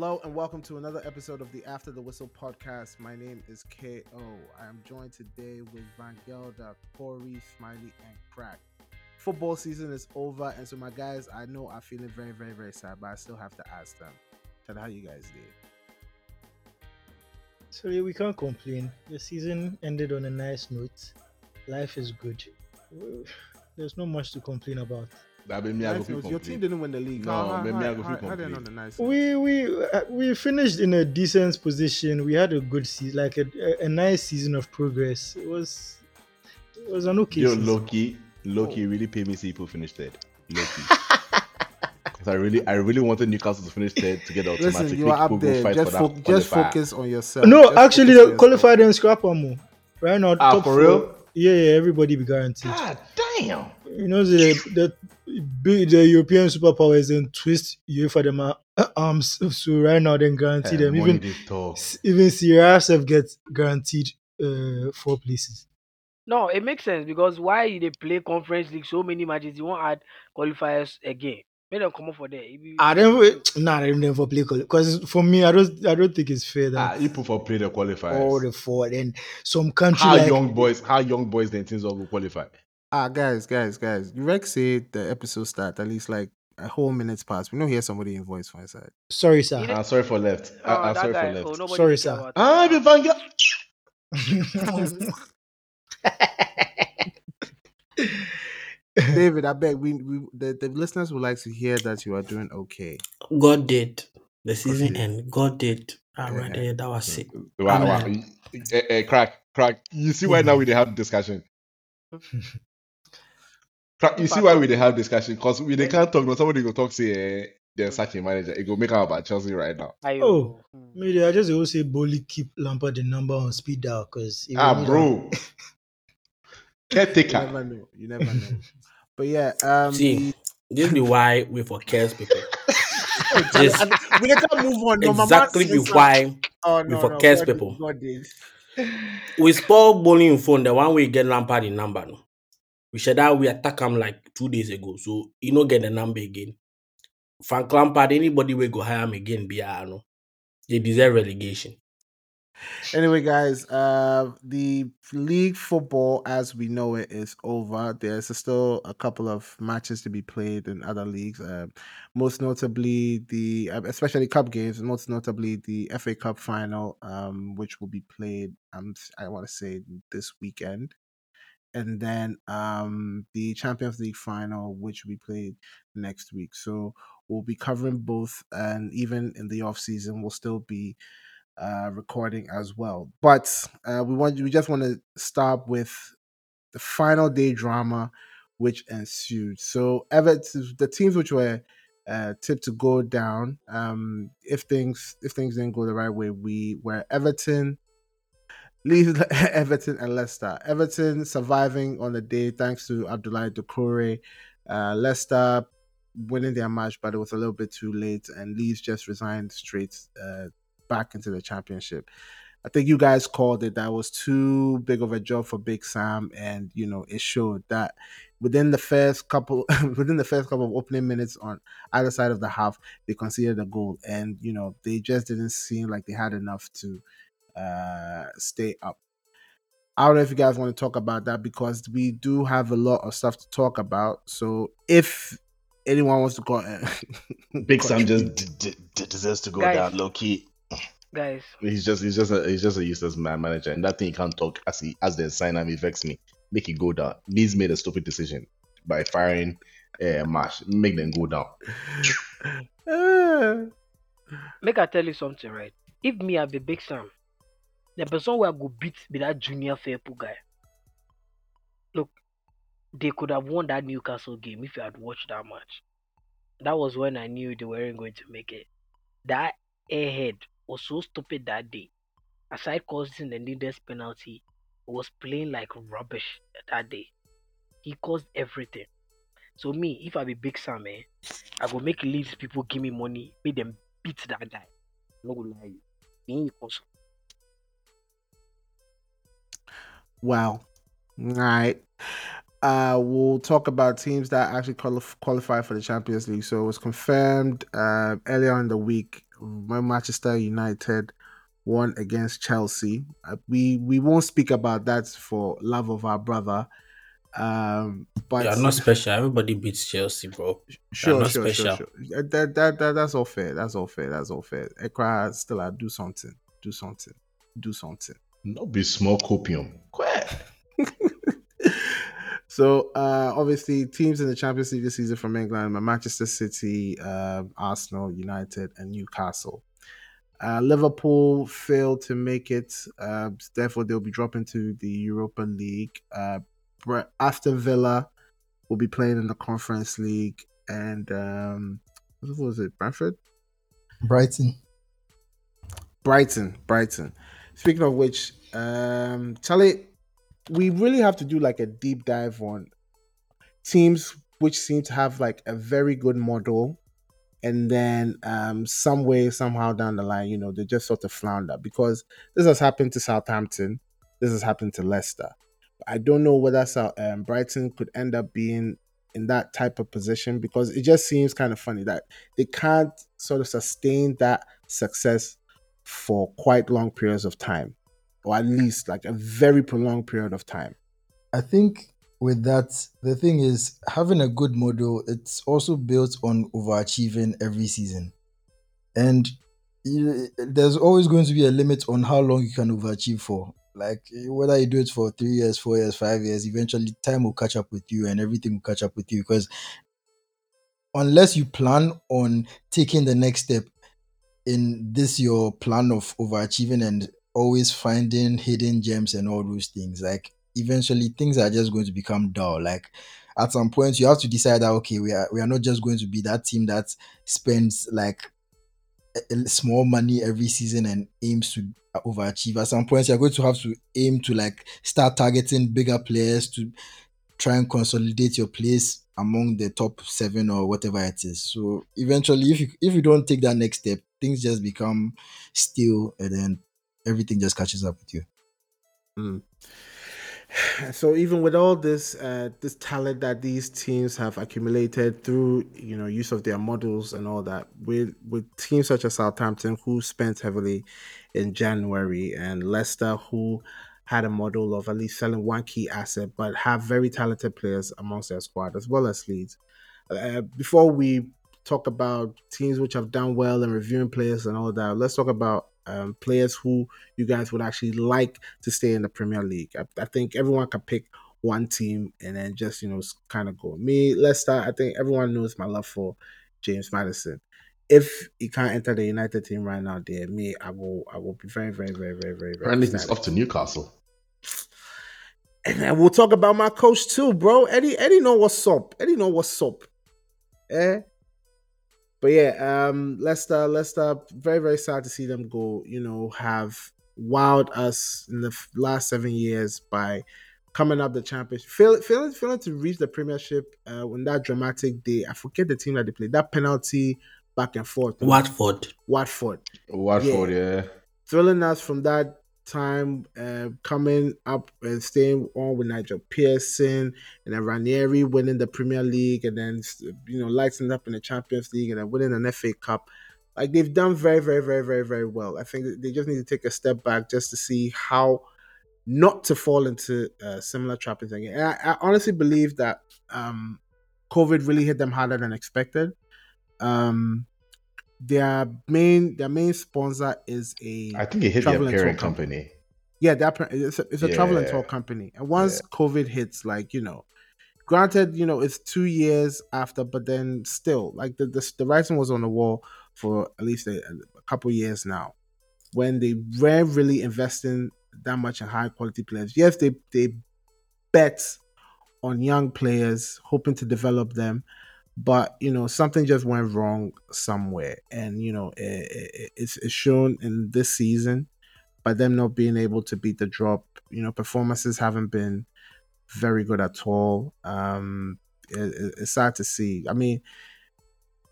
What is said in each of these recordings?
Hello and welcome to another episode of the After the Whistle podcast. My name is KO. I am joined today with Van Gelder, Corey, Smiley, and Crack. Football season is over, and so my guys, I know are feeling very, very, very sad, but I still have to ask them. Tell how you guys did. So yeah, we can't complain. The season ended on a nice note. Life is good. There's not much to complain about. That made me I go Nice. Your team didn't win the league. No, How- how- maybe I go how- feel how they complain. on the nice. We we uh, we finished in a decent position. We had a good season, like a, a, a nice season of progress. It was it was an okay Yo, season. Loki, Loki really paid me to see people finish third. Loki. Because I really, I really wanted Newcastle to finish third to get the automatic. Listen, you are up there. fight Just, fo- that just focus on yourself. No, Just actually, the qualified and scrap more. Right now, Ah, top for four- real? Yeah, yeah, everybody be guaranteed. God damn. You know the the big the European superpowers and twist UEFA them uh, arms. So right now, then guarantee Eh, them. money Even they talk. even CRF gets guaranteed uh, four places. No, it makes sense because why they play conference league so many matches, you won't add qualifiers again. Make them come up for there. Be- I don't. Nah, I don't never play because for me, I don't. I don't think it's fair Ah, that you put for play the qualifiers. all the four then some country how like young boys, how young boys then teams all go qualify. Ah, guys, guys, guys. You Rex said the episode start at least like a whole minute's past. We don't hear somebody in voice for inside. sorry, sir. Yeah. I'm sorry for left. Oh, I, am that sorry guy, for left. oh, Sorry, care sir. about Ah, him. the Vanga. David, I beg we, we the, the listeners would like to hear that you are doing okay. God did. The season Okay. end. God did. Yeah. Already, that was it. Wow, wow. Amen. Eh, eh, crack, crack. You see why now we they have discussion. Crack, you see why we they have discussion because we they can't talk. No, somebody go talk say eh, they're such a manager. It go make out about Chelsea right now. Ayo. Oh. Hmm. Maybe I just always say Boehly keep Lampard the number on speed dial because Ah, bro. You Caretaker. never know. You never know. But yeah, um See, this be why we for cares people. the- this- we can't move on. No, exactly be says why Oh, we for cares people. We spoil bowling phone the one we get Lampard the number. No. That we attack him like two days ago, so you know get the number again. Frank Lampard, anybody will go hire him again, be I know. They deserve relegation. Anyway, guys, uh, the league football as we know it is over. There's still a couple of matches to be played in other leagues. Uh, most notably, the uh, especially cup games. Most notably, the FA Cup final, um, which will be played. Um, I want to say this weekend, and then um, the Champions League final, which be played next week. So we'll be covering both, and even in the off season, we'll still be uh, recording as well. But uh, we want we just want to start with the final day drama which ensued. So Everton, the teams which were uh, tipped to go down, um, if things if things didn't go the right way, we were Everton. Leeds, Everton and Leicester. Everton surviving on the day thanks to Abdoulaye Doucouré. Uh, Leicester winning their match, but it was a little bit too late, and Leeds just resigned straight uh, back into the championship. I think you guys called it that was too big of a job for Big Sam, and you know it showed that within the first couple within the first couple of opening minutes on either side of the half, they conceded a goal, and you know they just didn't seem like they had enough to uh, stay up. I don't know if you guys want to talk about that because we do have a lot of stuff to talk about. So if anyone wants to go, Big Sam just d- d- deserves to go Guys. down low key. Guys, He's just he's just a he's just a useless man manager, and that thing he can't talk as he as the sign him, he vex me. Make it go down. Leeds made a stupid decision by firing uh, Marsch. Make them go down. Uh, make I tell you something, right? If me I be big Sam, the person I go beat be that junior Firpo guy. Look, they could have won that Newcastle game if you had watched that match. That was when I knew they weren't going to make it. That airhead was so stupid that day. Aside causing the needless penalty, was playing like rubbish that day. He caused everything. So me, if I be big Sam, eh, I go make Leeds people give me money, make them beat that guy. No lie you. Me, Wow. All right. Uh, we'll talk about teams that actually qualif- qualify for the Champions League. So it was confirmed uh, earlier in the week when Manchester United won against Chelsea. Uh, we we won't speak about that for love of our brother. Um, but You are not special. Everybody beats Chelsea, bro. sure, not sure, sure, special. sure. Uh, That, that, that, that's all fair. That's all fair. That's all fair. Ekra still, I do something. Do something. Do something. No be small copium. Quack. so uh obviously teams in the Champions League this season from England are Manchester City, uh, Arsenal, United, and Newcastle. Uh, Liverpool failed to make it, uh, therefore they'll be dropping to the Europa League. Uh, Bre- Aston Villa will be playing in the Conference League, and um, what was it? Brentford, Brighton. Brighton, Brighton. Speaking of which, um, Charlie, we really have to do like a deep dive on teams which seem to have like a very good model, and then um, some way, somehow down the line, you know, they just sort of flounder because this has happened to Southampton, this has happened to Leicester. I don't know whether South, um, Brighton could end up being in that type of position because it just seems kind of funny that they can't sort of sustain that success for quite long periods of time, or at least like a very prolonged period of time. I think with that, the thing is having a good model. It's also built on overachieving every season, and there's always going to be a limit on how long you can overachieve for. Like whether you do it for three years, four years, five years, eventually time will catch up with you, and everything will catch up with you because unless you plan on taking the next step in this your plan of overachieving and always finding hidden gems and all those things like eventually things are just going to become dull like at some point you have to decide that okay we are we are not just going to be that team that spends like small money every season and aims to overachieve at some point you're going to have to aim to like start targeting bigger players to try and consolidate your place among the top seven or whatever it is. So eventually, if you if you don't take that next step, things just become still, and then everything just catches up with you. So even with all this uh, this talent that these teams have accumulated through you know use of their models and all that, with with teams such as Southampton who spent heavily in January and Leicester who had a model of at least selling one key asset but have very talented players amongst their squad as well as Leeds. Uh, before we talk about teams which have done well and reviewing players and all that, let's talk about um, players who you guys would actually like to stay in the Premier League. I, I think everyone can pick one team and then just you know kind of go. Me, Leicester. I think everyone knows my love for James Maddison. If he can't enter the United team right now, there, me, I will, I will be very, very, very, very, very, very. Apparently, it's off to Newcastle. And then we'll talk about my coach too, bro. Eddie, Eddie know what's up. Eddie know what's up. Eh? But yeah, um, Leicester, Leicester, very, very sad to see them go. You know, have wowed us in the last seven years by coming up the championship, failing, failing, failing to reach the Premiership uh, on that dramatic day. I forget the team that they played. That penalty back and forth. Watford. Watford Watford, yeah. thrilling us from that time, uh, coming up and staying on with Nigel Pearson and then Ranieri winning the Premier League and then you know lighting up in the Champions League and then winning an FA Cup. Like they've done very, very, very, very, very well. I think they just need to take a step back just to see how not to fall into uh, similar trappings again. And I, I honestly believe that um, COVID really hit them harder than expected. Um, their main their main sponsor is a I think it hit Travel their parent company. company. yeah, that it's a, it's a travel and tour company. And once COVID hits, like you know, granted, you know, it's two years after, but then still, like the the, the writing was on the wall for at least a, a couple years now, when they were really investing that much in high quality players. Yes, they they bet on young players, hoping to develop them. But you know something just went wrong somewhere, and you know it, it, it's, it's shown in this season by them not being able to beat the drop. You know, performances haven't been very good at all. Um, it, it- it's sad to see. I mean,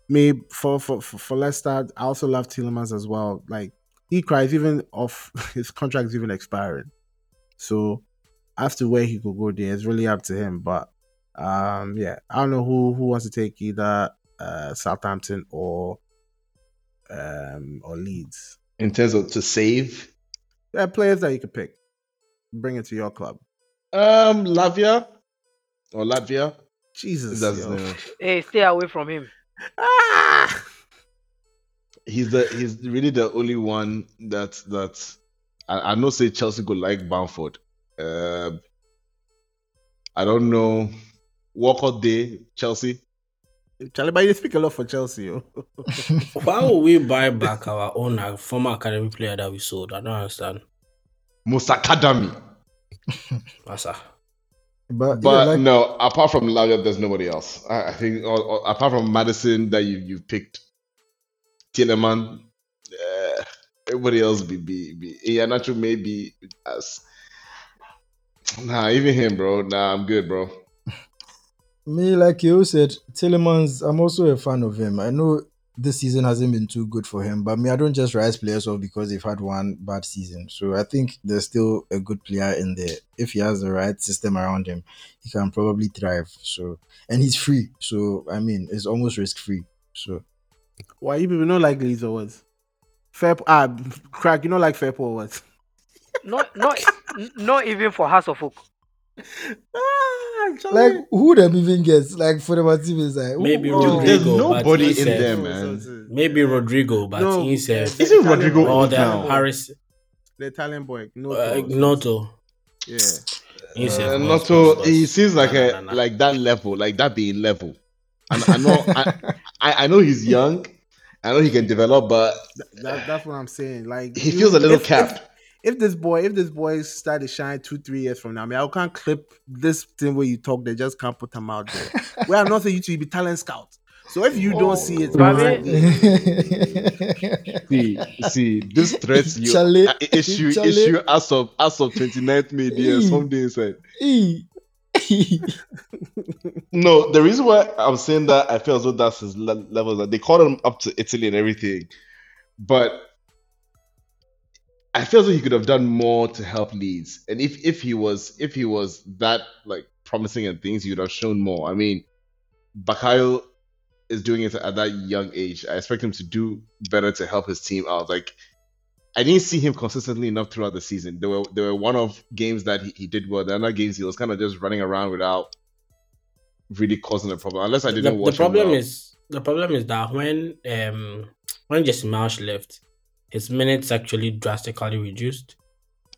me for for for, Leicester, I also love Tielemans as well. Like he cries even off his contract is even expiring, so as to where he could go there, it's really up to him. But um, yeah, I don't know who who wants to take either uh, Southampton or um, or Leeds? In terms of to save, There are players that you could pick. Bring it to your club. um, Lavia or Latvia. Jesus. That's his name. Hey, stay away from him. Ah! He's the he's really the only one that that I, I know say Chelsea could like Bamford. Um, I don't know. Walcott Day, Chelsea. Charlie, but you speak a lot for Chelsea. Why would we buy back our own uh, former academy player that we sold? I don't understand. Most Academy. Massa. But, yeah, But like, no, apart from Lager, there's nobody else. I, I think, or, or apart from Madison that you you picked, Tielemans, uh, everybody else be be be. Iheanacho maybe as. Nah, even him, bro. Nah, I'm good, bro. Me, like you said, Tielemans, I'm also a fan of him. I know this season hasn't been too good for him, but me, I don't just rise players off because they've had one bad season. So I think there's still a good player in there. If he has the right system around him, he can probably thrive. So and he's free. So I mean, it's almost risk free. So Why you people not like Leeds or what? Fair ah crack, you know like fair or what? Not not n- not even for House of Oak. Ah, like who them even gets like for the team is like Maybe who- Dude, there's Rodrigo, but nobody in said- there, man. so- so- Maybe Rodrigo, but No, he uh, said. the Isn't Italian Rodrigo boy. Or old the now? Paris. The Italian boy. No. Uh, Gnonto. Yeah. He said, Uh, boss, not boss, so. boss. He seems like Nah, a nah, nah. like that level, like that being level. And I know, I, I, I know he's young. I know he can develop, but That, that's what I'm saying. Like he you- feels a little if- if- capped. If, this boy, if this boy start to shine two, three years from now, I mean, I can't clip this thing where you talk. They just can't put them out there. well, I'm not saying you to be talent scout. So if you Oh, don't see it, but man, See, see, this threats you Chale, uh, issue chale. issue as of as of 29th May. There, Mm. something inside. Eh. No, the reason why I'm saying that I feel as though that's his le- level that they called him up to Italy and everything, but I feel like he could have done more to help Leeds. And if if he was if he was that like promising and things, he would have shown more. I mean, Bukayo is doing it at that young age. I expect him to do better to help his team out. Like I didn't see him consistently enough throughout the season. There were there were one of games that he, he did well. The other games he was kind of just running around without really causing a problem. Unless I didn't the watch. him problem well. is the problem is that when um when Jesse Marsch left, his minutes actually drastically reduced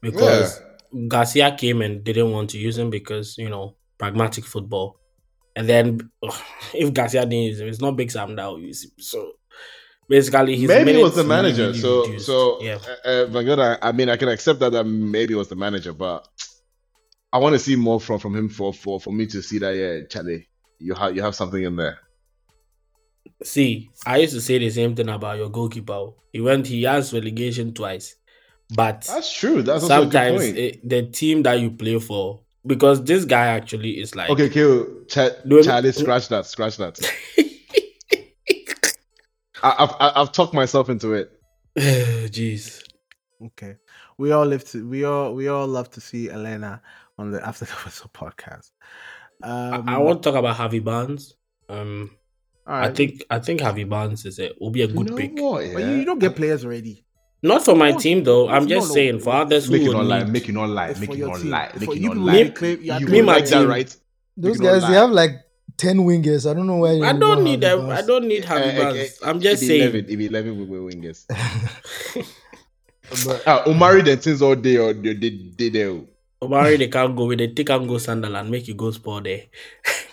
because Garcia came and didn't want to use him because you know pragmatic football, and then ugh, if Garcia didn't use him, it's not Big Sam that will use him. So basically, his maybe he was the manager. really so reduced. so yeah, uh, uh, Van Gogh, I, I mean I can accept that that maybe it was the manager, but I want to see more from from him for for for me to see that yeah, Charlie, you have you have something in there. See, I used to say the same thing about your goalkeeper. He went, he has relegation twice, but That's true. That's also a good sometimes point. it, the team that you play for, because this guy actually is like, okay, okay, Cha- Do- Charlie, scratch that, scratch that. I, I've I- I've talked myself into it. jeez, Okay. We all live to we all we all love to see Elena on the After the Whistle podcast. Um, I, I want to talk about Harvey Barnes. Um, all I think I think Harvey Barnes is a will be a You good know pick. what? Yeah? but you, you don't get players already. Not for my team though. I'm just no. saying for others who Make it would not lie. need- Make it not lie. It's Make for it not lie. Make it you not people lie. claim- you are You Me, my like that, team. right? Those Make it not guys, they have like ten wingers. I don't know why. I don't need them. I don't need Harvey Uh, uh, Barnes. uh, I'm just it be saying. 11, it be 11 with with wingers. But Ah, Omari then things all day or they they they there. Omari they can't go with they take and go Sunderland, make you go sport there.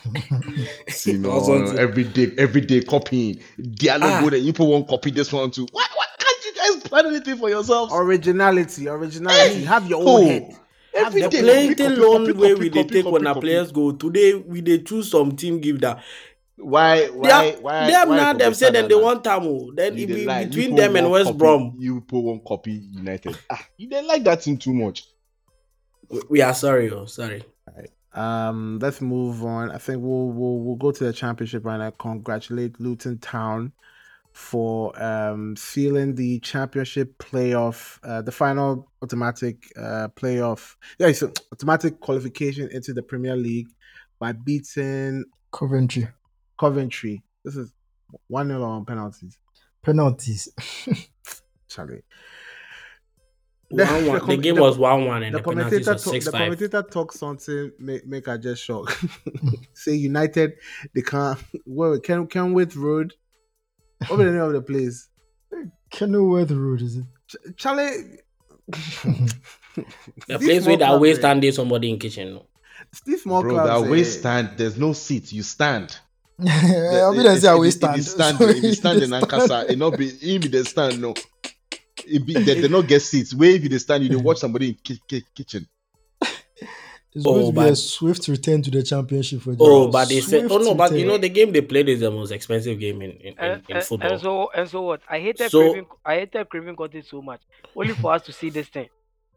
See, no, Also, no, every day, every day copying. Diallo Ah. go there. You put one copy this one too. Why, why can't you guys plan anything for yourselves? Originality, originality. Have your Oh, own head. Have every your The day, own- plenty copy, copy, long copy, way copy, we they copy, take copy, when our players go. Today we they choose some team give that. Why, They why, why? they are why now for them say that they want Tamu. Then it be lie. Between them and West copy, Brom. You put one copy United. Ah, you didn't like that team too much. We- We are sorry, oh sorry. Um, let's move on. I think we'll we'll we'll go to the championship and I congratulate Luton Town for um sealing the championship playoff, uh, the final automatic uh playoff. Yeah, it's a automatic qualification into the Premier League by beating Coventry Coventry. This is one 0 on penalties. Penalties. Charlie. One, one. The The, com- game the- was one one and The the, commentator, was talk, six the five. commentator talk something make make I just shock. Say United, they can't. Well, can Kenworth Road. What was the name of the place? Kenilworth Road, is it? Ch- Charlie. The place small where that clubs, waste stand there somebody in kitchen. No. These small Bro, clubs. that eh, waist stand, there's no seat. You stand. I mean, If- I say I if- will if stand. you stand, So if you stand in they Ankasa, it not be it be the stand. No, it be they, they not get seats. Where if you stand, you dey watch somebody in ki- ki- kitchen. It's going Oh, to be a swift return to the championship for Oh, them. but they said, oh no, but you know the game they played is the most expensive game in in, in, And, in football. and so and so what? I hated So- Craven. I hated Craven Cottage so much, only for us to see this thing.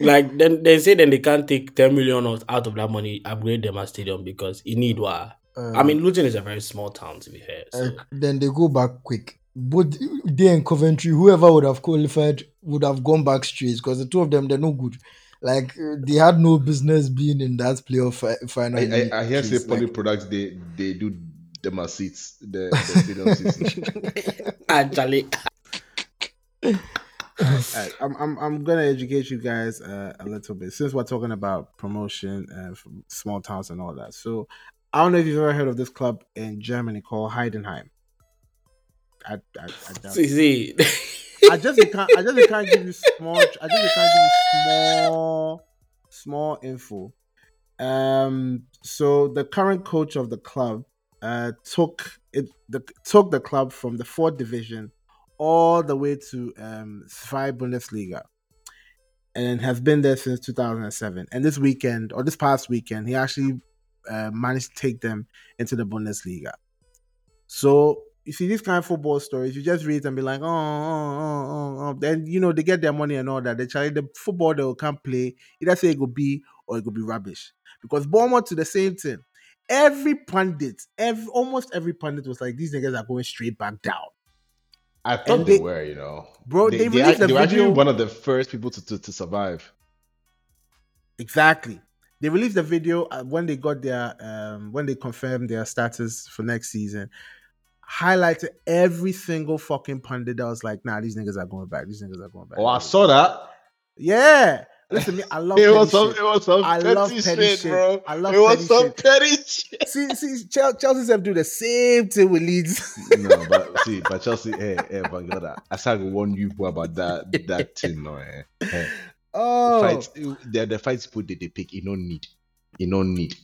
like then they say then they can't take ten million out out of that money upgrade them as stadium because you need what. I Um, mean, Luton is a very small town to be fair. So. Uh, then they go back quick. Both they and Coventry, whoever would have qualified would have gone back straight because the two of them they're no good. Like they had no business being in that playoff fi- final. I, in I, the I hear say case, Poly like- Products they they do them as seats the, the stadium seats. Actually, Alright, I'm, I'm I'm gonna educate you guys uh, a little bit since we're talking about promotion uh, from small towns and all that. So I don't know if you've ever heard of this club in Germany called Heidenheim. I I, I, doubt see, see. I just can't I just can't give you small I just can't give you small small info. Um so the current coach of the club uh took it the took the club from the fourth division all the way to um Zwei Bundesliga and has been there since 2007 and this weekend or this past weekend he actually uh, managed to take them into the Bundesliga. So you see these kind of football stories, you just read and be like, oh, oh, oh, oh, oh. then you know they get their money and all that. They try the football they will come play. Either say it could be or it could be rubbish. Because Bournemouth to the same thing. Every pundit, every almost every pundit was like, these niggas are going straight back down. I thought they, they- were, you know, Bro, they released act- the they were actually one of the first people to, to, to survive. Exactly. They released the video uh, when they got their um when they confirmed their status for next season. Highlighted every single fucking pundit that was like, nah, these niggas are going back. These niggas are going back. Oh, I saw that. Yeah. Listen, me, I love It was some, shit. it was some I petty, love petty shit, shit. bro. I love it was petty some shit. petty shit. See, see, Chel- Chelsea have do the same thing with Leeds. no, but see, but Chelsea, hey, hey, Bangada, I said warn you about that that thing, no, eh. eh. oh, Fight, the the fights put they, they pick, you don't need, you don't need.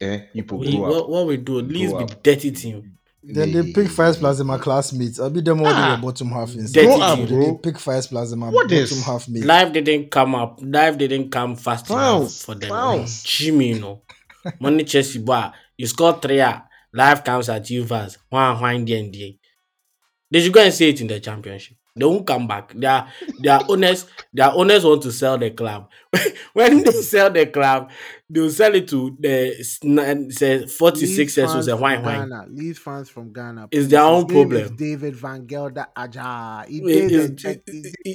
Eh, you people We, what, up. what we do, at least be dirty team. Then they pick first plasma classmates. I'll be them all Ah. the bottom half instead. Dirty up, bro. They pick first plasma What bottom is- half mate. Life didn't come up. Life didn't come fast Clowns, enough for them. clowns. Jimmy, you know. Money Chelsea boy. You score three. ah, Life comes at you fast. One, one, day and day. They should go and say it in the championship. They won't come back. They are, they are owners. Their owners want to sell the club. when they sell the club, they'll sell it to the sn- say 46 Leeds years fans old. Wine, from wine. Ghana. Leeds fans from Ghana. It's please. their His own name is problem. David Van Gelder Aja. He It- did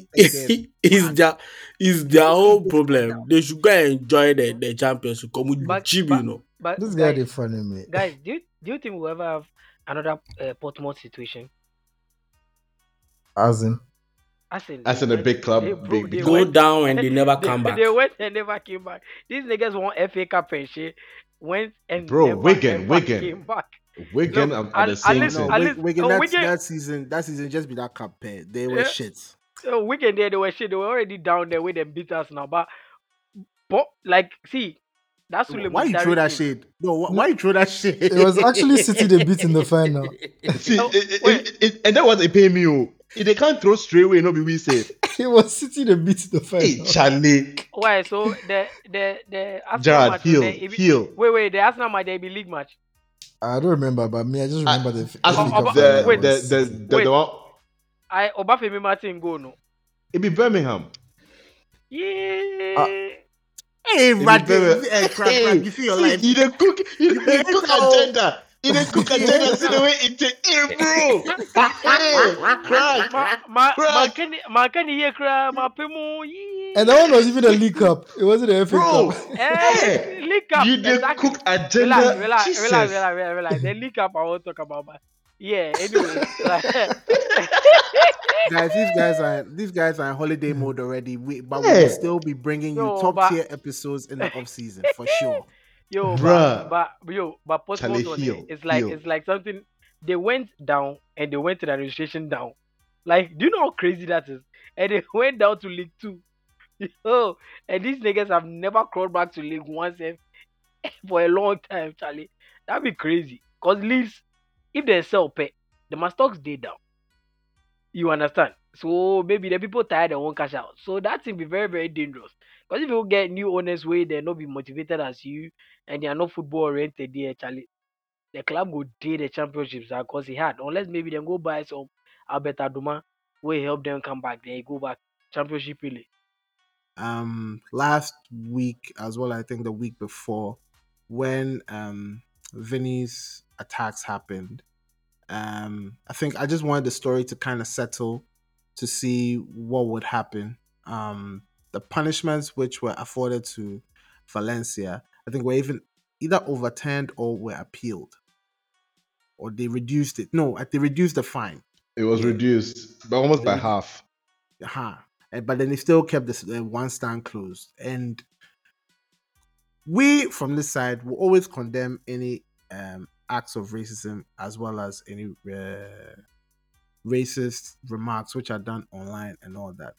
it's, their it's their own problem. They should go and enjoy the, the championship. Come with But- Jimmy, but- you know. But This guy guys, they funny me. guys, do you, do you think we'll ever have another uh, Portsmouth situation? As in, As in, As they in a big club, they big- big Go went- down and they never they, come back. They went and never came back. These niggas won FA Cup and shit. Went and Bro, never, Wigan, ever Wigan. came back. Wigan Look, are, are the at- same at least- No, thing. least- Wigan, oh, that, Wigan- that season, that season just be that campaign. Eh. They were Yeah. shit. So Wigan there, they were shit. They were already down there with them beat us now. But, but like, see, that's Suleiman Why you throw that shade? No, wh- why you throw that shade? it was actually City they beat in the final. See, Oh, it, it, it, it, and that was a pay me. If they can't throw straight away, no be we say. It was City they beat in the Hey. Charlie, Why? So the the the Arsenal Gerard, match, heel, there, it be- heel. Wait, wait. The Arsenal match, there be league match. I don't remember, but me, I just remember the. As FA Oh, Cup oh, the, wait, the, the, the, Wait. the one, I Obafemi Martin go no. it be Birmingham. Yeah. Ah. hey, It Radley, hey, crap, Hey, crap, you see your see, life. He the cook, You the cook no. agenda. He the cook agenda. See the way it take. Hey, bro. hey, crack. Ma ma ma Crack. kani ma kani ye kra ma pemu ye. And that one was even a League Cup. It wasn't the FA Bro, Cup. Eh, League Cup. You the exactly. cook agenda. Relax, relax, Jesus. relax, relax, relax, relax. The League Cup I want to talk about, but yeah. Anyway, like, guys, these guys are these guys are in holiday mode already. We, but we will still be bringing you No, top but- tier episodes in the off season for sure. Yo, Bruh. but, but yo, but Charlie, on it. It's like it's like something they went down and they went to the registration down. Like, do you know how crazy that is? And they went down to League Two. Yo, and these niggas have never crawled back to League One for a long time, Charlie. That'd be crazy. Cause Leeds, if they sell pay, the must stocks day down. You understand? So maybe the people tired and won't cash out. So that thing be very, very dangerous. Because if you get new owners where they not be motivated as you and they are not football oriented there, Charlie, the club go day the championships because he had. Unless maybe they go buy some Albert Adomah will help them come back. They go back championship really. um last week as well i think the week before when um vinny's attacks happened um i think i just wanted the story to kind of settle to see what would happen um the punishments which were afforded to valencia i think were even either overturned or were appealed. Or they reduced it. No they reduced the fine. It was Yeah. reduced, but almost by half. huh but then they still kept this uh, one stand closed. And we from this side will always condemn any um acts of racism as well as any uh, racist remarks which are done online and all that.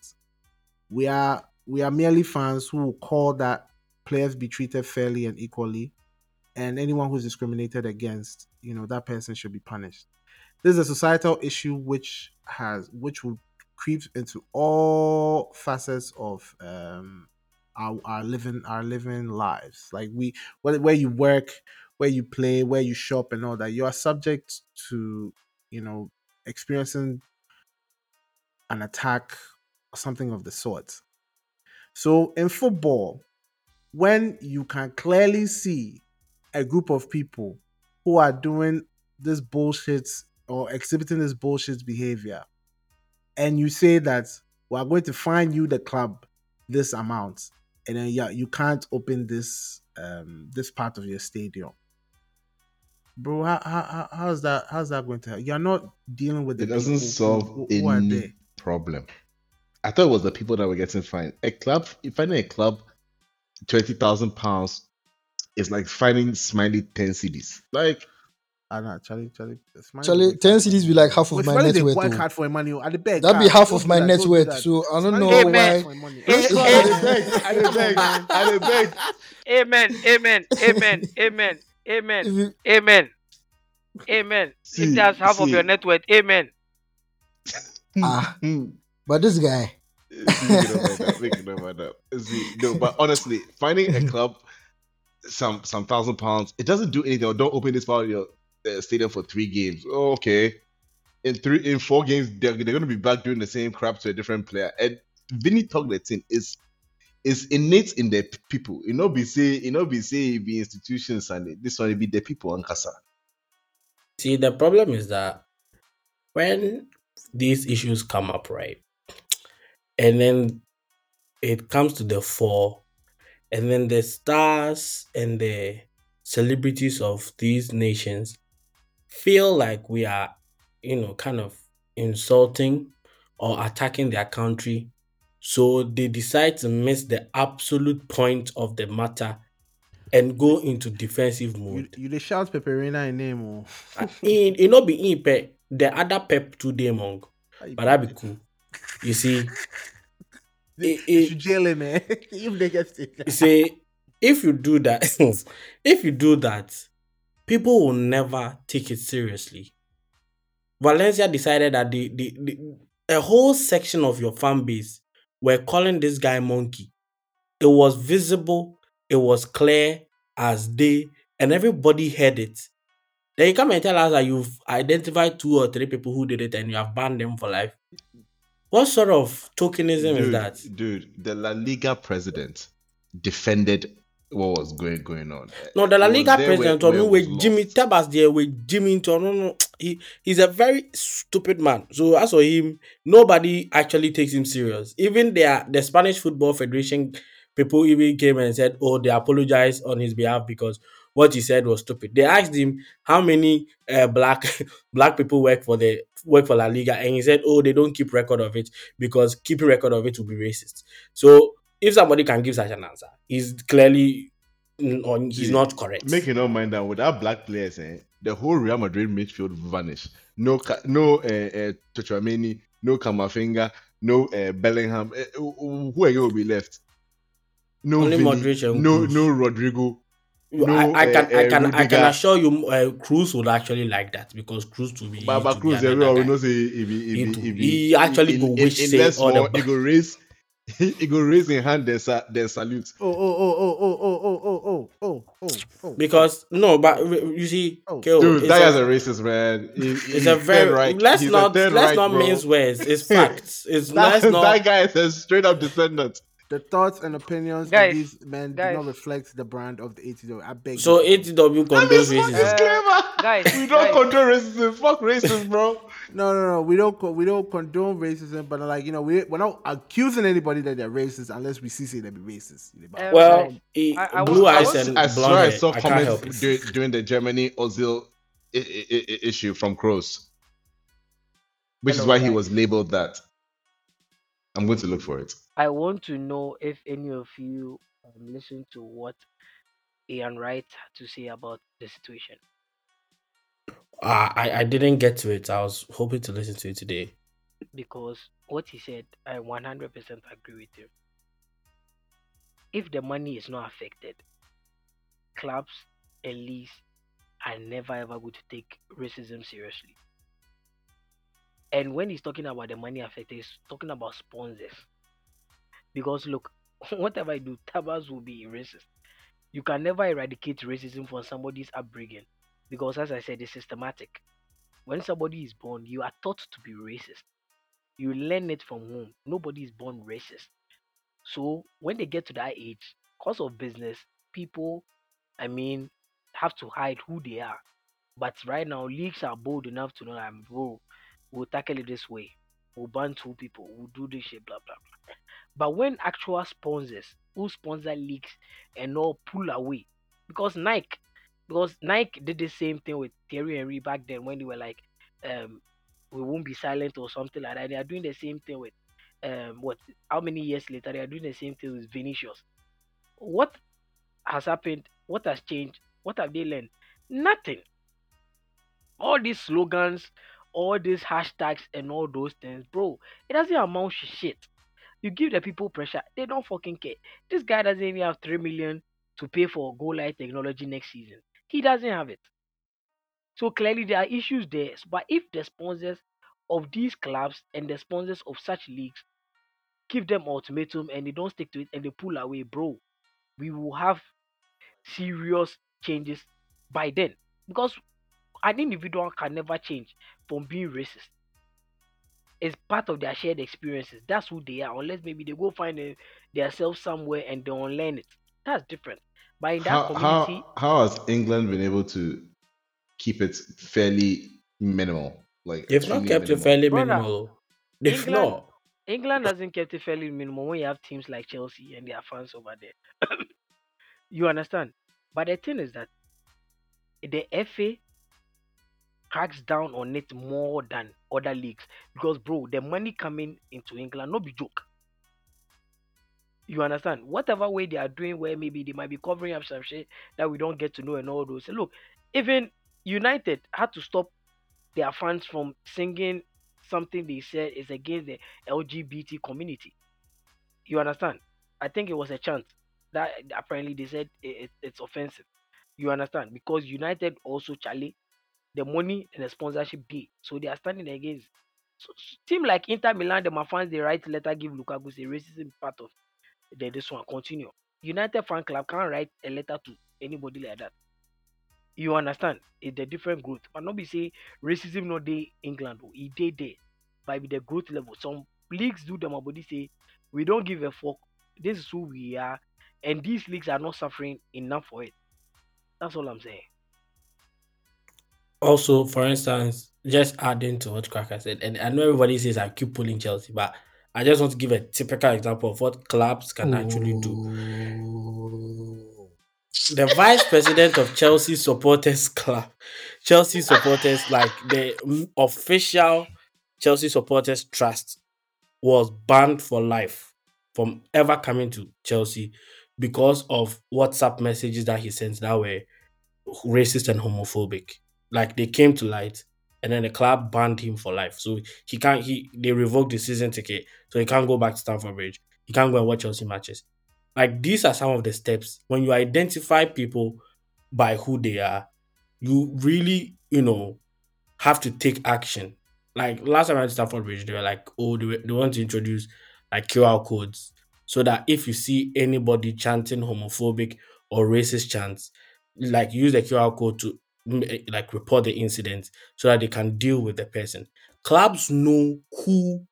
We are we are merely fans who call that players be treated fairly and equally and anyone who's discriminated against you know that person should be punished. This is a societal issue which has which will creep into all facets of um our, our living our living lives. Like we where, where you work where you play where you shop and all that you are subject to you know experiencing an attack or something of the sort so in football when you can clearly see a group of people who are doing this bullshit or exhibiting this bullshit behavior and you say that we are going to fine you the club this amount and then yeah you can't open this um this part of your stadium. Bro how, how, how- how's that how's that going to help? You're not dealing with the It doesn't solve who, who any problem. I thought it was the people that were getting fined. A club, if finding a club twenty thousand pounds is like finding Smiley ten CDs. Like Ah, nah, Charlie, Charlie, Smiley Charlie, 10 hard. CDs be like half of my net worth. work oh. hard for your money. oh. At the beg, That'd be ah, half of my net worth. So I don't know dey Hey, work man. hard why. for your money. Hey, Let's. I dey beg, I dey beg, I beg. Amen. Amen. Amen. Amen. Amen. you, Amen. Amen. See, if that's half of your net worth, amen. Ah. But this guy, we can over that. We can over that. See, no, but honestly, finding a club some some thousand pounds, it doesn't do anything. Or don't open this part of your uh, stadium for three games. Oh, okay, in three in four games, they're, they're going to be back doing the same crap to a different player. And Vinny talk the thing is is innate in the people. You know, be say you know be say be institutions and this one be the people on casa. See, the problem is that when these issues come up, right, and then it comes to the fore, and then the stars and the celebrities of these nations feel like we are, you know, kind of insulting or attacking their country. So they decide to miss the absolute point of the matter and go into defensive mode. you dey shout Peperina in name, oh. Ah, in it not be in pep the other pep monk How ah, you but that be cool you see it- it- should jail him, eh? if they get it. you see if you do that if you do that people will never take it seriously valencia decided that the, the, the a whole section of your fan base were calling this guy monkey it was visible it was clear as day and everybody heard it then you come and tell us that you've identified two or three people who did it and you have banned them for life what sort of tokenism is that dude, the La Liga president defended what was going going on. No, the La Liga president, where- I mean, where with was Jimmy. Tebas there, with Jimmy no, he he's a very stupid man. So as for him, nobody actually takes him serious. Even their the Spanish Football Federation people even came and said, "Oh, they apologized on his behalf because what he said was stupid." They asked him how many uh, black black people work for the work for La Liga, and he said, "Oh, they don't keep record of it because keeping record of it would be racist." So, if somebody can give such an answer, he's clearly on. He's See, not correct. Make you not mind that without black players, eh, the whole Real Madrid midfield vanish. No, no, uh, uh, no Camavinga, no uh, Bellingham. Uh, who are you will be left? No, Only Vini, Modric and no, no Rodrigo. You- I, I can, uh, I uh, can, I can assure you, uh, Kroos would actually like that because Kroos to be. But, but be Kroos, another everyone will guy. know say if he, if he, He too. if He actually go in, wish in say all the he go raise, he go raise in hand then, sa- then salute. Oh, oh, oh, oh, oh, oh, oh, oh, oh, oh, oh, oh. Because no, but you see, Oh. Kale, Dude, that guy's a, a racist man. He, it's he's a very right. let's He's not let's right, not bro. mince words. It's facts. It's That, let's not. that guy is a straight up descendant. The thoughts and opinions Guys, of these men do not reflect the brand of the ATW. I beg you. So you. ATW That condones racism. Uh, guys, we don't guys. condone racism. Fuck racism, bro. No, no, no. We don't. We don't condone racism, but like you know, we we're not accusing anybody that they're racist unless we see say they be racist. You know, Uh, Well, guys, I- I blue eyes and I blonde swear I saw I comments during, during the Germany Ozil I- I- I- issue from Kroos, which is why he was labeled that. I'm going to look for it. I want to know if any of you um, listen to what Ian Wright had to say about the situation. Uh, I I didn't get to it. I was hoping to listen to it today. because what he said, I 100% agree with him. If the money is not affected, clubs and leagues are never ever going to take racism seriously. And when he's talking about the money affected, he's talking about sponsors. Because look, whatever I do, Tebas will be racist. You can never eradicate racism from somebody's upbringing. Because as I said, it's systematic. When somebody is born, you are taught to be racist you learn it from home. Nobody is born racist. So when they get to that age, cause of business, people, I mean, have to hide who they are. But right now, leagues are bold enough to know that, bro, we'll tackle it this way. We'll ban two people. We'll do this shit, blah, blah, blah. But when actual sponsors who sponsor leagues and all pull away, because Nike, because Nike did the same thing with Thierry Henry back then when they were like, um, we won't be silent or something like that. They are doing the same thing with um what how many years later they are doing the same thing with Vinicius. What has happened? What has changed? What have they learned? Nothing. All these slogans, all these hashtags and all those things, bro, it doesn't amount to shit. You give the people pressure, they don't fucking care. This guy doesn't even have three million to pay for goal line technology next season. He doesn't have it. So clearly there are issues there. But if the sponsors of these clubs and the sponsors of such leagues give them ultimatum and they don't stick to it and they pull away, bro, we will have serious changes by then. Because an individual can never change from being racist. It's part of their shared experiences. That's who they are. Unless maybe they go find themselves somewhere and they unlearn it. That's different. But in that How, community, how, how has England been able to keep it fairly minimal? Like They've not extremely kept it fairly Brother, minimal. They've England- not. England hasn't kept it fairly minimal when you have teams like Chelsea and their fans over there. you understand? But the thing is that the FA cracks down on it more than other leagues because, bro, the money coming into England no be joke. You understand? Whatever way they are doing, where maybe they might be covering up some shit that we don't get to know and all those. Look, even United had to stop their fans from singing something they said is against the LGBT community. You understand? I think it was a chant that apparently they said i- it, it's offensive. You understand? Because United also Charlie, the money and the sponsorship deal, so they are standing against. So, team like Inter Milan, the fans they write letter give Lukaku say racism part of the this one. Continue. United fan club can't write a letter to anybody like that. You understand? It's the different growth. But not be say racism no day England. oh, E day there. But with the growth level. Some leagues do them body say we don't give a fuck. This is who we are, and these leagues are not suffering enough for it. That's all I'm saying. Also, for instance, just adding to what Cracker said, and I know everybody says I keep pulling Chelsea, but I just want to give a typical example of what clubs can actually do. The vice president of Chelsea supporters club, Chelsea supporters like the official Chelsea supporters trust was banned for life from ever coming to Chelsea because of WhatsApp messages that he sent that were racist and homophobic. Like they came to light, and then the club banned him for life. So he can't. He they revoked the season ticket, so he can't go back to Stamford Bridge. He can't go and watch Chelsea matches. Like these are some of the steps when you identify people by who they are. You really, you know, have to take action. Like last time I went to Stamford Bridge, they were like, oh, they, they want to introduce like QR codes so that if you see anybody chanting homophobic or racist chants, like use the QR code to Eh, like report the incident so that they can deal with the person. Clubs know who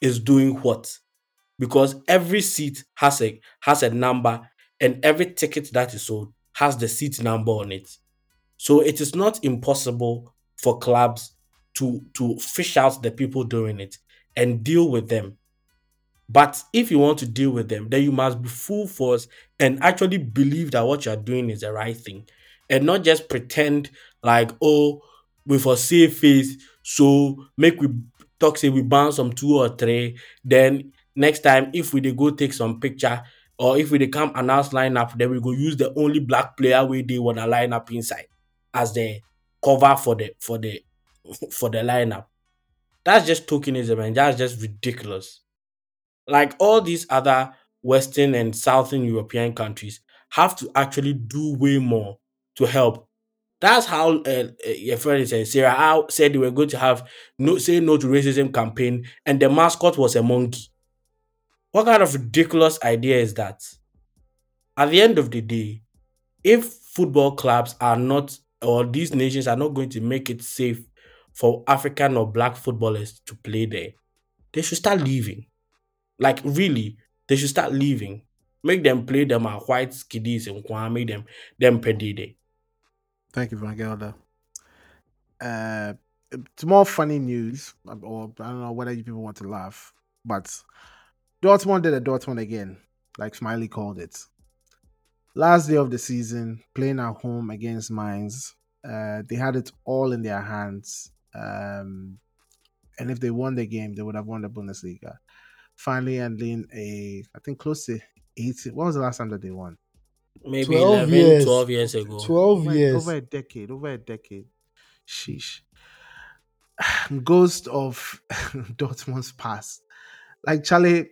is doing what because every seat has a has a number and every ticket that is sold has the seat number on it. So it is not impossible for clubs to to fish out the people doing it and deal with them. But if you want to deal with them, then you must be full force and actually believe that what you're doing is the right thing. And not just pretend like, oh, we for save face, so make we talk say we ban some two or three. Then next time, if we dey go take some picture, or if we dey come announce lineup, then we go use the only black player we they wanna line up inside as the cover for the for the for the lineup. That's just tokenism and that's just ridiculous. Like all these other Western and Southern European countries have to actually do way more to help. That's how uh, uh, your friend said Sarah said they were going to have no say no to racism campaign, and the mascot was a monkey. What kind of ridiculous idea is that? At the end of the day, if football clubs are not or these nations are not going to make it safe for African or black footballers to play there, they should start leaving. Like really, they should start leaving. Make them play them at white kiddies and make them them pedide. Thank you, Van Gelder. Uh, it's more funny news, um, or I don't know whether you people want to laugh, but Dortmund did a Dortmund again, like Smiley called it. Last day of the season, playing at home against Mainz, uh, they had it all in their hands. Um, and if they won the game, they would have won the Bundesliga. Finally, handling a, I think close to 80. What was the last time that they won? Maybe 12 11, years. 12 years ago. 12 over, years. over a decade, over a decade. Sheesh. Ghost of Dortmund's past. Like Charlie,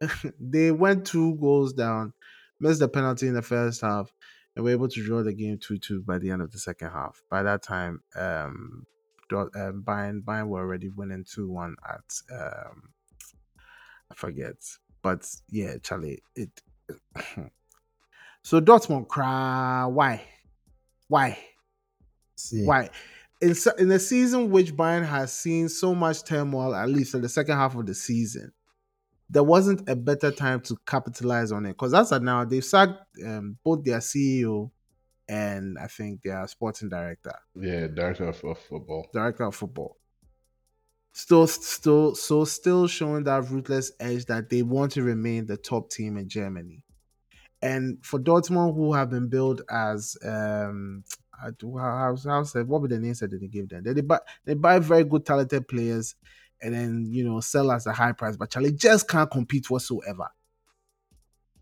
they went two goals down, missed the penalty in the first half, and were able to draw the game 2 2 by the end of the second half. By that time, um, Dort- um Bayern, Bayern were already winning 2 1 at, um, I forget. But yeah, Charlie, it. So Dortmund cry. Why? Why? See, Why? In, in a season which Bayern has seen so much turmoil, at least in the second half of the season, there wasn't a better time to capitalize on it. Because as of now they've sacked um, both their CEO and I think their sporting director, Yeah, director of, of football. director of football. Still, still, so still showing that ruthless edge that they want to remain the top team in Germany. And for Dortmund, who have been billed as um, I do- how how say what were the names that they give them? They, they buy they buy very good talented players and then you know sell at a high price, but Charlie just can't compete whatsoever.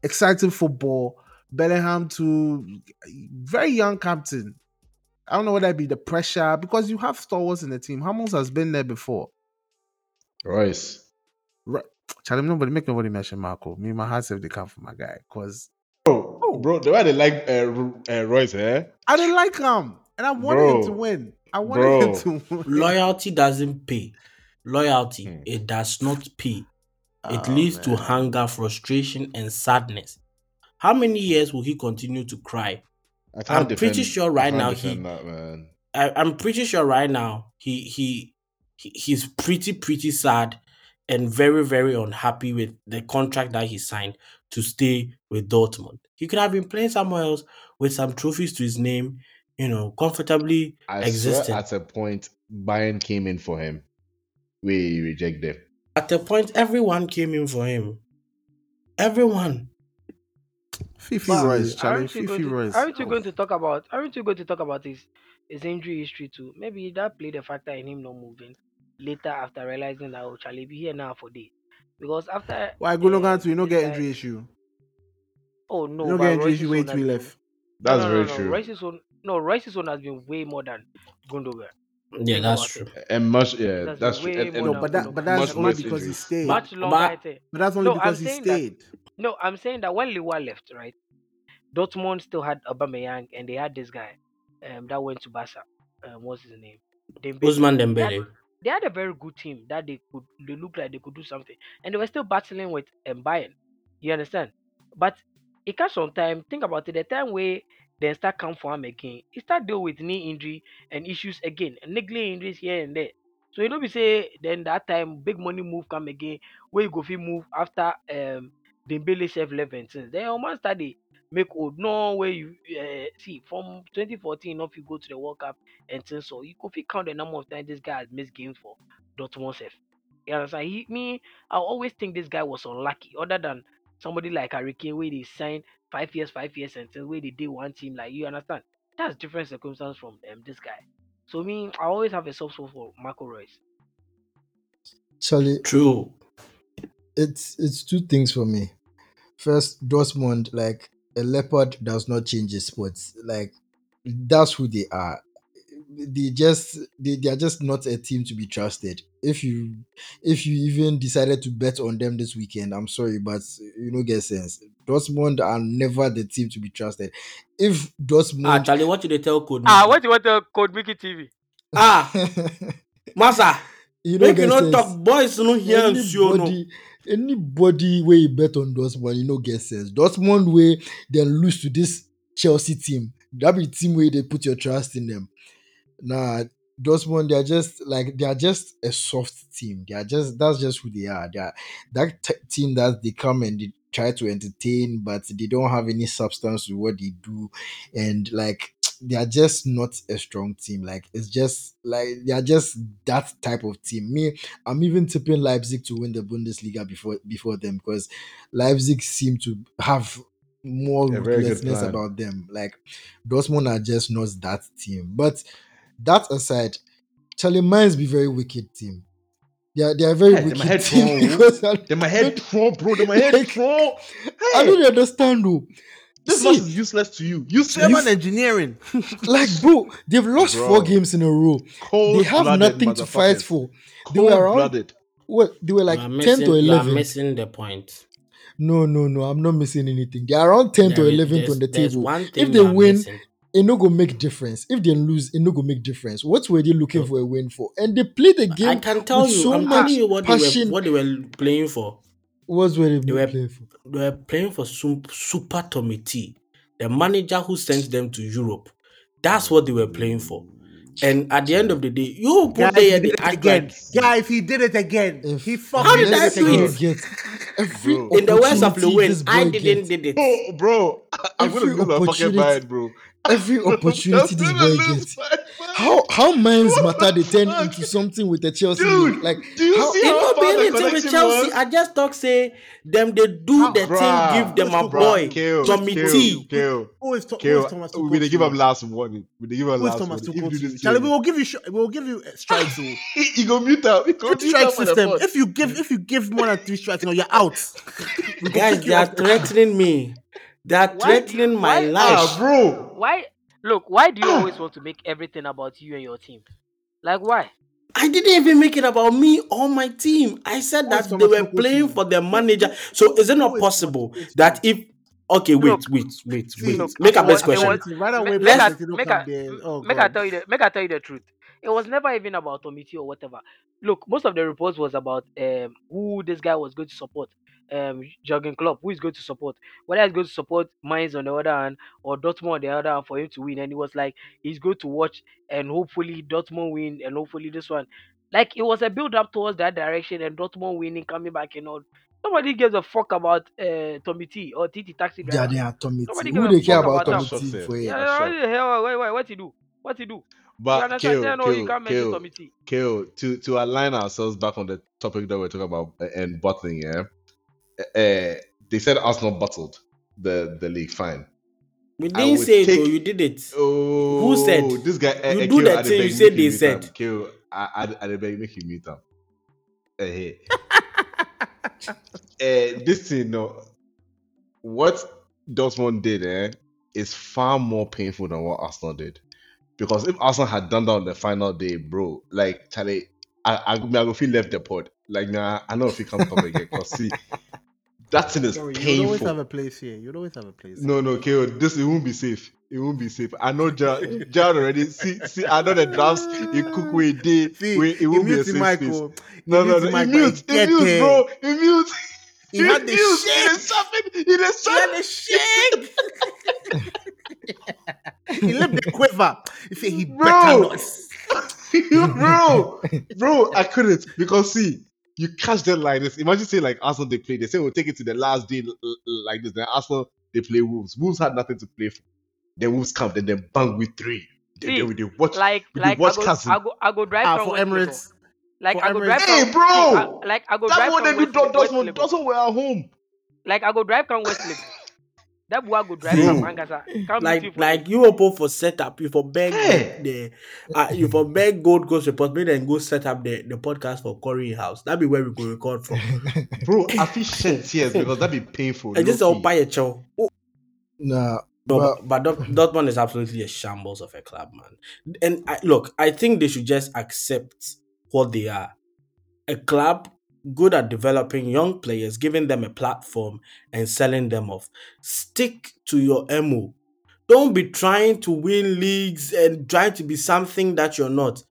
Exciting football, Bellingham to very young captain. I don't know whether it be the pressure because you have stalwarts in the team. Hummels has been there before. Reus. Right. Charlie, nobody make nobody mention Marco. Me, my heart said they come for my guy because Bro, Oh. bro, the way they like uh, uh, Reus, eh? I didn't like him, and I wanted him to win. I wanted him to win. Loyalty doesn't pay. Loyalty, Hmm. it does not pay. It Oh, leads to hunger, frustration, and sadness. How many years will he continue to cry? I can't I'm pretty sure right now he- that, man. I, I'm pretty sure right now he he he- he's pretty pretty sad and very very unhappy with the contract that he signed to stay with Dortmund. He could have been playing somewhere else with some trophies to his name, you know, comfortably I existing. swear at a point, Bayern came in for him. We reject them. At a point, everyone came in for him. Everyone. Fifi Wow. Reus, Charlie. Aren't Fifi going to, Reus. aren't you going to talk about? Aren't you going to talk about his his injury history too? Maybe that played a factor in him not moving later after realizing that oh, Charlie be here now for day. Because after Why Gundogan to you no this get guy- injury issue? Oh no, You no but get injury issue way own has too been- left. That's no, no, very no, no. true. Reus's own, no, Reus's own has been way more than Gundogan. Yeah, that's true. And much, yeah, That's that's, true. way And, and No, but that but that's only less because he stayed. But- Much longer. but- But that's only No, I'm because he saying that- stayed. No, I'm saying that when Liwa left, right, Dortmund still had Aubameyang and they had this guy, um, that went to Barca. Um, what's his name? Dembele. Ousmane They had- Dembele. They had a very good team that they could. They looked like they could do something, and they were still battling with um, Bayern. You understand? But it comes some time. Think about it. The time where they start come for him again, he start deal with knee injury and issues again, and injuries here and there. So you know, we say then that time big money move come again, where you go fit move after um Dembele left and since then your man start make old. No way you uh, see from 2014 if you go to the World Cup and things so you could fit count the number of times this guy has missed games for Dortmund sef. You understand? He me, I always think this guy was unlucky, other than somebody like Harry Kane where they signed five years, five years and where they did one team like you understand. That's different circumstance from um, this guy. So me, I always have a soft spot for Marco Reus. Charlie, True. it's it's two things for me. First, Dortmund, like a leopard does not change his spots. Like that's who they are. They just they, they are just not a team to be trusted. If you if you even decided to bet on them this weekend, I'm sorry, but you don't get sense. Dortmund are never the team to be trusted. If Dortmund Ah, Charlie, what did they tell Code? Ah, Mickey? what you want to code Mickey TV? Ah, Massa, you don't make you get not sense. talk. Boys, no hear and see you, no. Anybody where you bet on Dortmund, you know get sense. Dortmund way then lose to this Chelsea team. That be team where they put your trust in them. Nah, Dortmund, they are just like they are just a soft team. They are just that's just who they are. They are that t- team that they come and they try to entertain, but they don't have any substance to what they do, and like they are just not a strong team. Like it's just like they are just that type of team. Me, I'm even tipping Leipzig to win the Bundesliga before before them because Leipzig seem to have more good ruthlessness about them. Like Dortmund are just not that team. But that aside, Charlie Mainz be very wicked team. They are they are very Hey, wicked head team troll. because I, Then my head troll, bro. Then my head Like, troll. I Hey, don't understand though. This See, loss is useless to you. Useless. German engineering. like bro, they've lost Bro. four games in a row. They have nothing to fight motherfuckers. for. They were around Cold-blooded. what they were like you are 10 to you are 11. missing the point. No, no, no, I'm not missing anything. They're around 10 to 11 there's- on the table. one If they win, missing. it no go make difference. If they lose, it no go make difference. What were they looking No. for a win for? And they played the game. I can tell with you, so I'm telling you what they, were, what they were playing for. What's were they, They were- playing for? They were playing for some Super Tommy T, the manager who sent them to Europe. That's what they were playing for. And at the end of the day, you put Guys, there he the did it again. like Guys, he did it again. If he How fucking did did I it do again. it? get every in the words of opportunity Lewin, I didn't gets, did it. Oh, bro. I'm Every gonna lose my fucking mind, bro. Every opportunity I'm this boy gets. How how minds What matter they turn fuck? into something with the Chelsea Dude, league? Like do you how- see It how not far be anything with Chelsea. was? I just talk say them they do How- the Bruh, thing, give them a boy, Kill, Tommy kill, T. kill, Who is, to- kill. is Thomas We they give you? him last warning. We they give him Who is last Thomas warning. If you to do this, Charlie, we will give you sh- we will give you uh, strikes. he go mute out. He go Good mute strike out for the system. If you give if you give more than three strikes, no, you're out. We Guys, they are threatening me. They are Why threatening you- my why- life. Ah, bro. Why? Look, why do you always want to make everything about you and your team? Like why? I didn't even make it about me or my team. I said Who that is they were playing for their manager. So is it not possible Thomas Tuchel to that if okay, wait, Look, wait, wait, See, wait. Make a best question. was- Right away, Make- I- make come Oh, make I tell you the make I tell you the truth. It was never even about Tomiti or whatever. Look, most of the reports was about um who this guy was going to support. Um Jurgen Klopp, who is going to support. Whether he's going to support Mainz on the other hand or Dortmund on the other hand for him to win. And he was like he's going to watch and hopefully Dortmund win and hopefully this one. Like it was a build up towards that direction and Dortmund winning, coming back and all. Nobody gives a fuck about uh Tommy T or Titi Taxi yeah, they are Tommy Nobody T. Who they care about about Tommy. T for what here? Yeah, what the hell? Wait, wait, what he do? What he do? But understand? Kale, Then, no, you Kale, can't mention Kale, committee. Kale, to to align ourselves back on the topic that we're talking about uh, and bottling, yeah. Uh, they said Arsenal bottled the the league. Fine. We didn't say it, take- though. You did it. Oh, Who said? this guy? eh, You eh, do that I thing you said they said. Kale, I I, I beg make you mute am. Eh, hey. Eh, this thing, no. What Dortmund did, eh, is far more painful than what Arsenal did. Because if Arsenal had done that on the final day, bro, like Charlie, I I, I go feel left the pod. Like nah, I know if he can't come again. Cause see, that thing is Sorry, you always have a place here. You always have a place. No, no, KO, this it won't be safe. It won't be safe. I know Jared, Jared already. See, see, I know the drafts. He cook way day. See, it won't be a safe Michael. space. Oh. No, no, no. He mute, he mute, bro. He mute. He had the shake. He is shopping. He He had a shake. he left the quiver. He said he Bro. better not. bro, bro, I couldn't because see, you catch them like this. Imagine say like Arsenal they play. They say we'll take it to the last day l- l- like this. Then Arsenal they play Wolves. Wolves had nothing to play for. Then Wolves come. Then they bang with three. Then, See, then we they watch. Like, we dey like I go, I go, I go drive Ah, from for West Lebanon. Emirates. Like for I go Emirates. drive Hey, from, bro! I, like I go That's drive what they from do. West, Dort- West Dortmund. Lebanon. Dortmund were at home. Like I go drive from West Lebanon. That boy go drive Bro. from Mangasa. Come meet you Like for like you open for setup, you for beg Hey. the uh, you for beg Gold Coast report, maybe then go set up the, the podcast for Corey House. That'd be where we go record from. Bro, I feel shed tears because that'd be painful. I just low all key. buy a chow. Nah, No, But- but, but Dort- Dortmund is absolutely a shambles of a club, man. And I, look, I think they should just accept what they are. A club good at developing young players, giving them a platform and selling them off. Stick to your MO. Don't be trying to win leagues and trying to be something that you're not.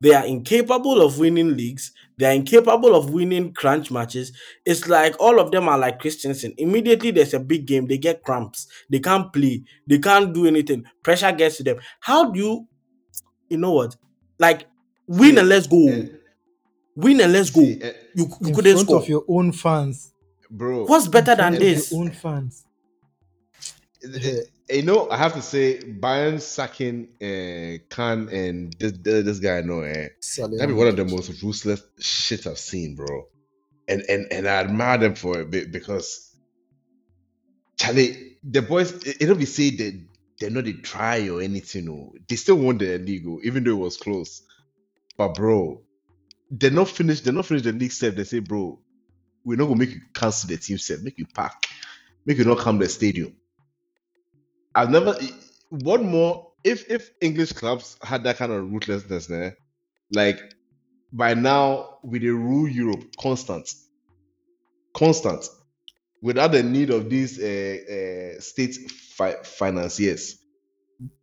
They are incapable of winning leagues. They are incapable of winning crunch matches. It's like all of them are like Christensen. Immediately there's a big game, they get cramps. They can't play. They can't do anything. Pressure gets to them. How do you, you know what? Like win and let's go. Eh, Win and let's go. see, eh, You, you in couldn't front score. of your own fans. bro. What's better than this? Your own fans. Eh, You know, I have to say, Bayern sacking uh, Kahn and this, this guy I know, eh, that'd be one of the most ruthless shit I've seen, bro. And and and I admire them for it because Charlie, the boys, it, it don't be say that they're not a try or anything. No, they still won the league, oh, even though it was close. But bro, they're not finished. They're not finished the league step. They say, bro, we're not gonna make you cancel the team set, make you pack, make you not come to the stadium. I've never. What more? If if English clubs had that kind of ruthlessness, there, like by now we dey rule Europe constant, constant, without the need of these uh, uh, state fi- financiers.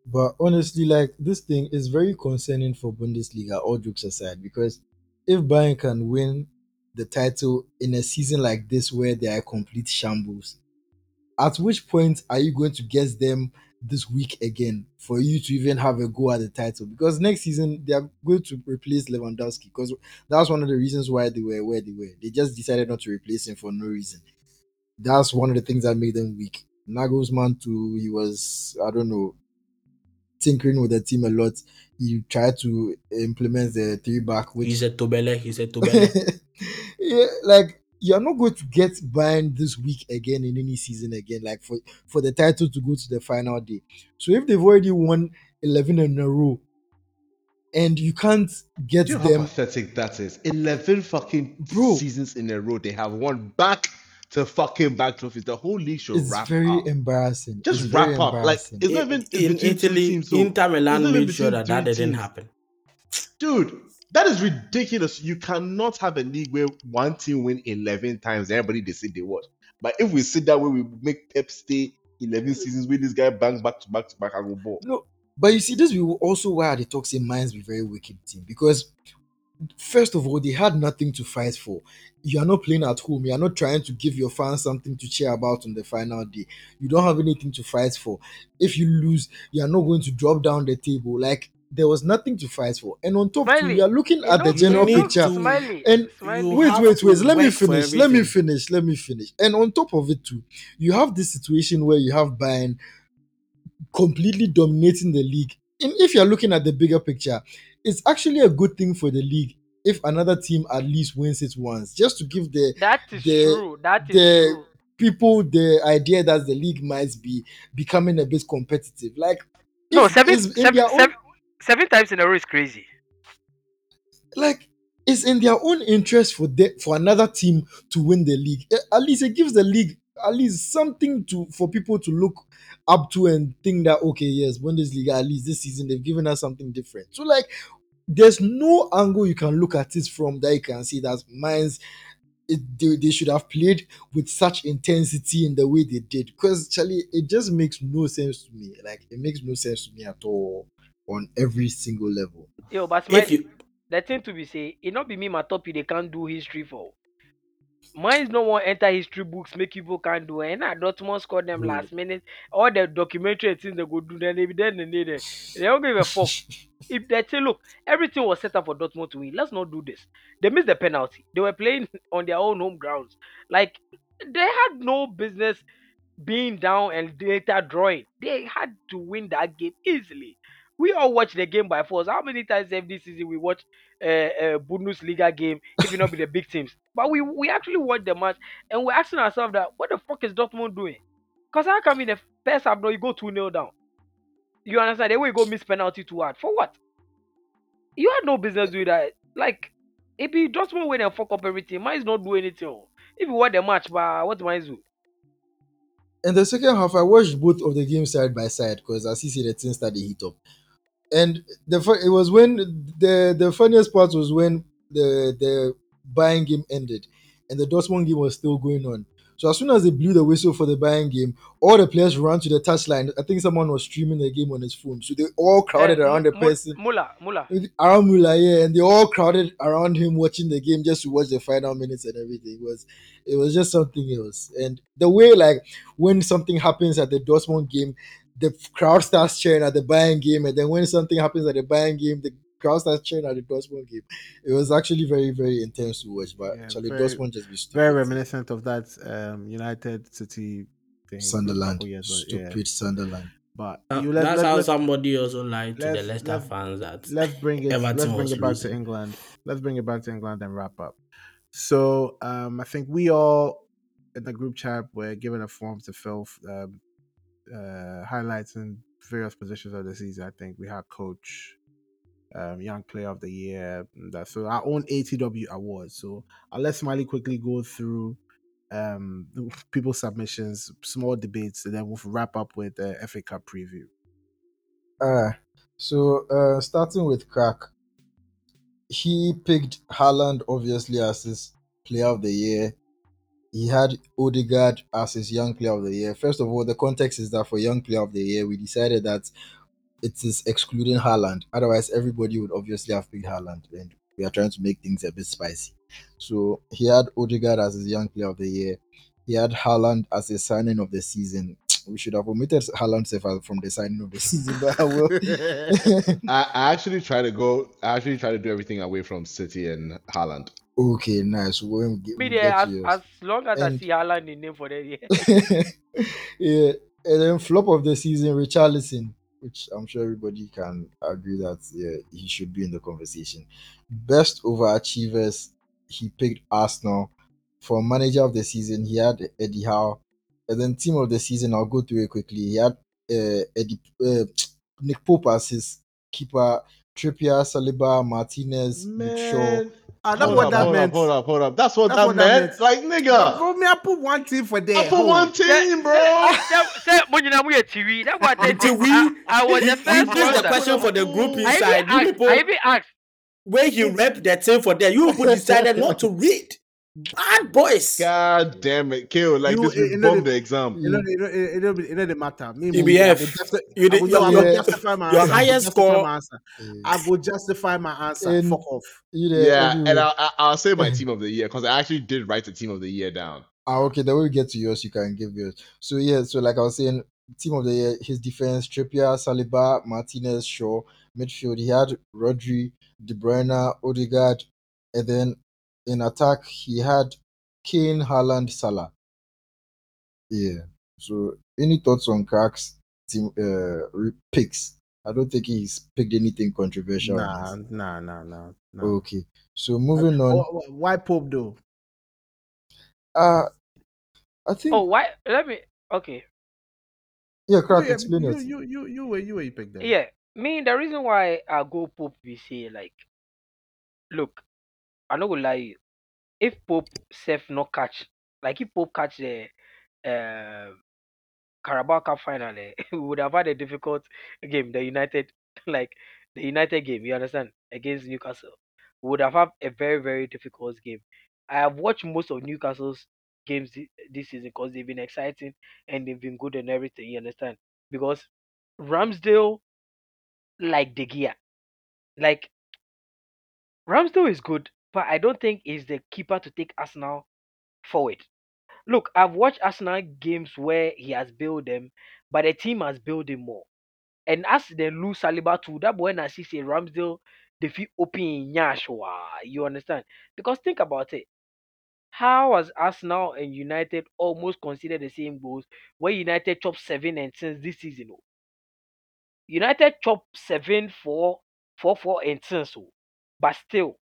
But honestly, like this thing is very concerning for Bundesliga, all jokes aside, because if Bayern can win the title in a season like this where they are complete shambles, at which point are you going to get them this week again for you to even have a go at the title? Because next season they are going to replace Lewandowski because that's one of the reasons why they were where they were. They just decided not to replace him for no reason. That's one of the things that made them weak. Nagelsmann too, he was I don't know tinkering with the team a lot. He tried to implement the three back, which He said Tobele. He said Tobele. yeah, like you're not going to get Bayern this week again in any season again, like for for the title to go to the final day. So if they've already won eleven in a row, and you can't get Do you know how pathetic that is? Eleven fucking Bro. seasons in a row they have won back to fucking back trophies. The whole league should wrap it's wrap very up. embarrassing. Just It's wrap up. Like embarrassing. it's not even it's in Italy, teams, so- Inter Milan it's not even made sure that that didn't teams. happen. Dude, that is ridiculous. You cannot have a league where one team win 11 times. Everybody they say they what. But if we sit that way, we make Pep stay 11 seasons with this guy bang back to back to back. I go ball. No, but you see, this will also why the toxic minds be very wicked team because first of all, they had nothing to fight for. You are not playing at home. You are not trying to give your fans something to cheer about on the final day. You don't have anything to fight for. If you lose, you are not going to drop down the table. Like there was nothing to fight for. And on top, too, Smiley, you are looking You at the general picture. to- Smiley, And Smiley. wait, wait, wait. Let me finish. Let me finish. Let me finish. And on top of it, too, you have this situation where you have Bayern completely dominating the league in, if you're looking at the bigger picture, it's actually a good thing for the league if another team at least wins it once, just to give the That is the- true. That is the- true. people the idea that the league might be becoming a bit competitive. Like No, seven, own- seven, seven times in a row is crazy. like it's in their own interest for the, for another team to win the league. Eh, At least it gives the league at least something to for people to look up to and think that okay, yes, Bundesliga at least this season they've given us something different. So like, there's no angle you can look at it from that you can see that Mainz. It, they, they should have played with such intensity in the way they did because Charlie, it just makes no sense to me. Like it makes no sense to me at all on every single level. Yo, but my, If you the thing to be say, it not be me, my top, they can't do history for. Mainz no one enter history books, make people can't do it. And I Dortmund scored them last minute. All the documentary things they go do, then they be then they, they, they don't give a fuck. if they say, look, everything was set up for Dortmund to win, let's not do this. They missed the penalty. They were playing on their own home grounds. Like, they had no business being down and later drawing. They had to win that game easily. We all watch the game by force. How many times every season we watch a uh, uh, Bundesliga game, if it not be the big teams? But we we actually watch the match and we're asking ourselves that what the fuck is Dortmund doing? Because how come in the first half now you go 2 0 down? You understand? The way you go miss penalty too hard. For what? You had no business doing that. Like, if you Dortmund win and fuck up everything, Mainz not do anything. If you won the match, but what Mainz do? In the second half, I watched both of the games side by side because you see the things started heat up. And the it was when the the funniest part was when the the Bayern game ended and the Dortmund game was still going on. So as soon as they blew the whistle for the Bayern game, all the players ran to the touchline. I think someone was streaming the game on his phone, so they all crowded Eh, around the person Muller, Muller. around Muller, yeah, and they all crowded around him watching the game just to watch the final minutes and everything. It was it was just something else. And the way like when something happens at the Dortmund game, the crowd starts cheering at the Bayern game, and then when something happens at the Bayern game, the crowd starts cheering at the Dortmund game. It was actually very, very intense to watch. But Yeah, actually, very- Dortmund just be stupid. Very reminiscent of that um, United City thing. Sunderland, couple years ago, yeah. stupid Sunderland. But Uh, you let, that's let, how let, somebody also lied to the Leicester let's- fans that let's bring it. Let's bring it back losing. to England. Let's bring it back to England and wrap up. So um, I think we all in the group chat were given a form to fill um, uh, highlights in various positions of the season. I think we had coach, um, young player of the year. That so our own ATW awards. So I'll let Smiley quickly go through um people's submissions, small debates, and then we'll wrap up with the FA Cup preview. Uh, so uh, starting with Crack, he picked Haaland obviously as his player of the year. He had Odegaard as his young player of the year. First of all, the context is that for young player of the year, we decided that it is excluding Haaland. Otherwise, everybody would obviously have picked Haaland, and we are trying to make things a bit spicy. So he had Odegaard as his young player of the year. He had Haaland as a signing of the season. We should have omitted Haaland from the signing of the season, but I will. I, I actually try to go. I actually try to do everything away from City and Haaland. Okay, nice. When we get, Me there, get as, to yours. as long as I And- see Haaland in name for the year. yeah, and then flop of the season, Richarlison, which I'm sure everybody can agree that yeah, he should be in the conversation. Best overachievers, he picked Arsenal. For manager of the season, he had Eddie Howe. And then team of the season, I'll go through it quickly. He had uh, Eddie uh, Nick Pope as his keeper, Trippier, Saliba, Martinez, Luke Shaw. Man, Ah, that's hold what up, that hold meant. Up, hold up, hold up. That's what That's that what that meant. meant. Like nigga, Bro, me, I put one team for there. I put Hold. one team, bro. Say, mo nyina mo yɛ TV. That's what I Until said. we- I, I was the first placed one. the that- question for the group inside. You asked. people, I even asked. when he read the thing for them, you people decided not to read. Bad boys. God damn it, kill like You- this. it- We it know bombed the- the exam. You know, you know, it, it, don't- it don't matter. Me, EBF, me, I will you did- will- yo, I your- your- justify my your answer. I will highest score- my answer. I will justify my answer. And- Fuck off. You there, Yeah, everywhere. and I'll, I'll- I'll say my team of the year because I actually did write the team of the year down. Ah, okay. Then when we get to yours, you can give yours. So yeah, so like I was saying, team of the year, his defense: Trippier, Saliba, Martinez, Shaw. Midfield, he had Rodri, De Bruyne, Odegaard, and then in attack he had Kane, Haaland, Salah. Yeah. So any thoughts on cracks team uh picks I don't think he's picked anything controversial. on Nah, this. nah, nah, nah, nah. Okay. So moving on. Why Pope though? Uh I think Oh, why? Let me. Okay. yeah, crack yeah, explain you, it. you, you, you, were, you, were you picked them. Yeah, me the reason why I go Pope we say like, look, I no go lie. If Pope self not catch, like if Pope catch the uh, Carabao Cup final, eh, we would have had a difficult game. The United, like the United game, you understand, against Newcastle, we would have had a very very difficult game. I have watched most of Newcastle's games thi- this season because they've been exciting and they've been good and everything. You understand? Because Ramsdale, like De Gea, like Ramsdale is good, but I don't think he's the keeper to take Arsenal forward. Look, I've watched Arsenal games where he has built them, but the team has built him more. And as they lose Saliba too, that boy na see Ramsdale feel open Nyash. You understand? Because think about it. How has Arsenal and United almost considered the same goals when United chopped seven and since this season? oh? United chopped seven, four, four, four and since, oh. but still,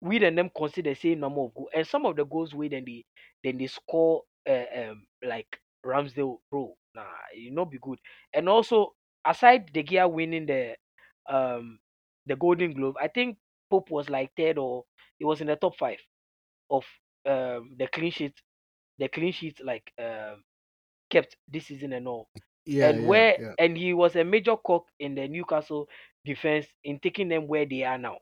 we and them consider the same number of goals. And some of the goals we then they then they score uh, um like Ramsdale, bro. Nah, you not be good. And also, aside De Gea winning the um the Golden Glove, I think Pope was like third or he was in the top five of um the clean sheet, the clean sheet like um kept this season and all Yeah, and yeah, where yeah. and he was a major cock in the Newcastle defense in taking them where they are now.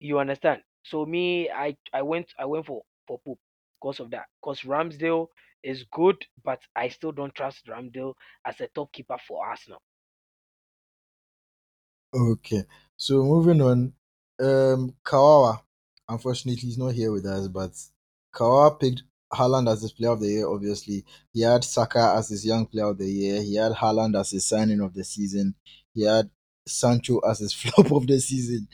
You understand? So me, I I went I went for for Pope because of that. Because Ramsdale is good, but I still don't trust Ramsdale as a top keeper for Arsenal. Okay. So moving on. Um Kawawa. Unfortunately he's not here with us, but Kawawa picked Haaland as his player of the year, obviously. He had Saka as his young player of the year. He had Haaland as his signing of the season. He had Sancho as his flop of the season.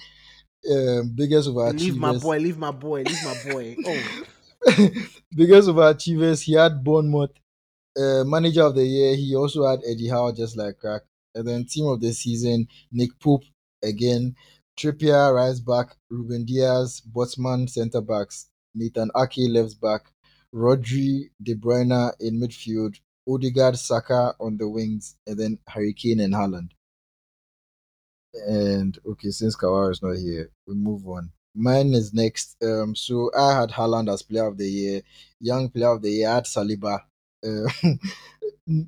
Um, biggest overachievers. Leave my boy, leave my boy, leave my boy. Oh, biggest overachievers. He had Bournemouth. Uh, manager of the year. He also had Eddie Howe, just like Crack. And then team of the season, Nick Pope again. Trippier, right back. Ruben Dias, Botman, centre backs. Nathan Ake, left back. Rodri, De Bruyne in midfield. Odegaard, Saka on the wings. And then Harry Kane and Haaland. And okay, since Kawara is not here, we move on. Mine is next. Um, so I had Haaland as player of the year, young player of the year. I had Saliba. Uh,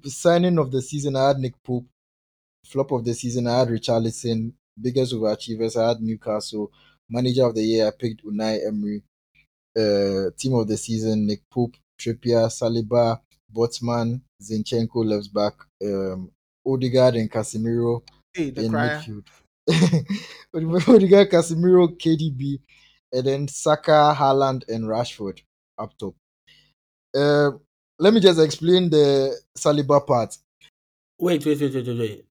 signing of the season, I had Nick Pope. Flop of the season, I had Richarlison. Biggest overachievers, I had Newcastle. Manager of the year, I picked Unai Emery. Uh, team of the season, Nick Pope, Trippier, Saliba, Botman, Zinchenko left back, um, Odegaard and Casemiro hey, the in crier. midfield. Odegaard, Casemiro, KDB, and then Saka, Haaland, and Rashford up top. Uh, let me just explain the Saliba part. Wait, wait, wait, wait, wait, wait.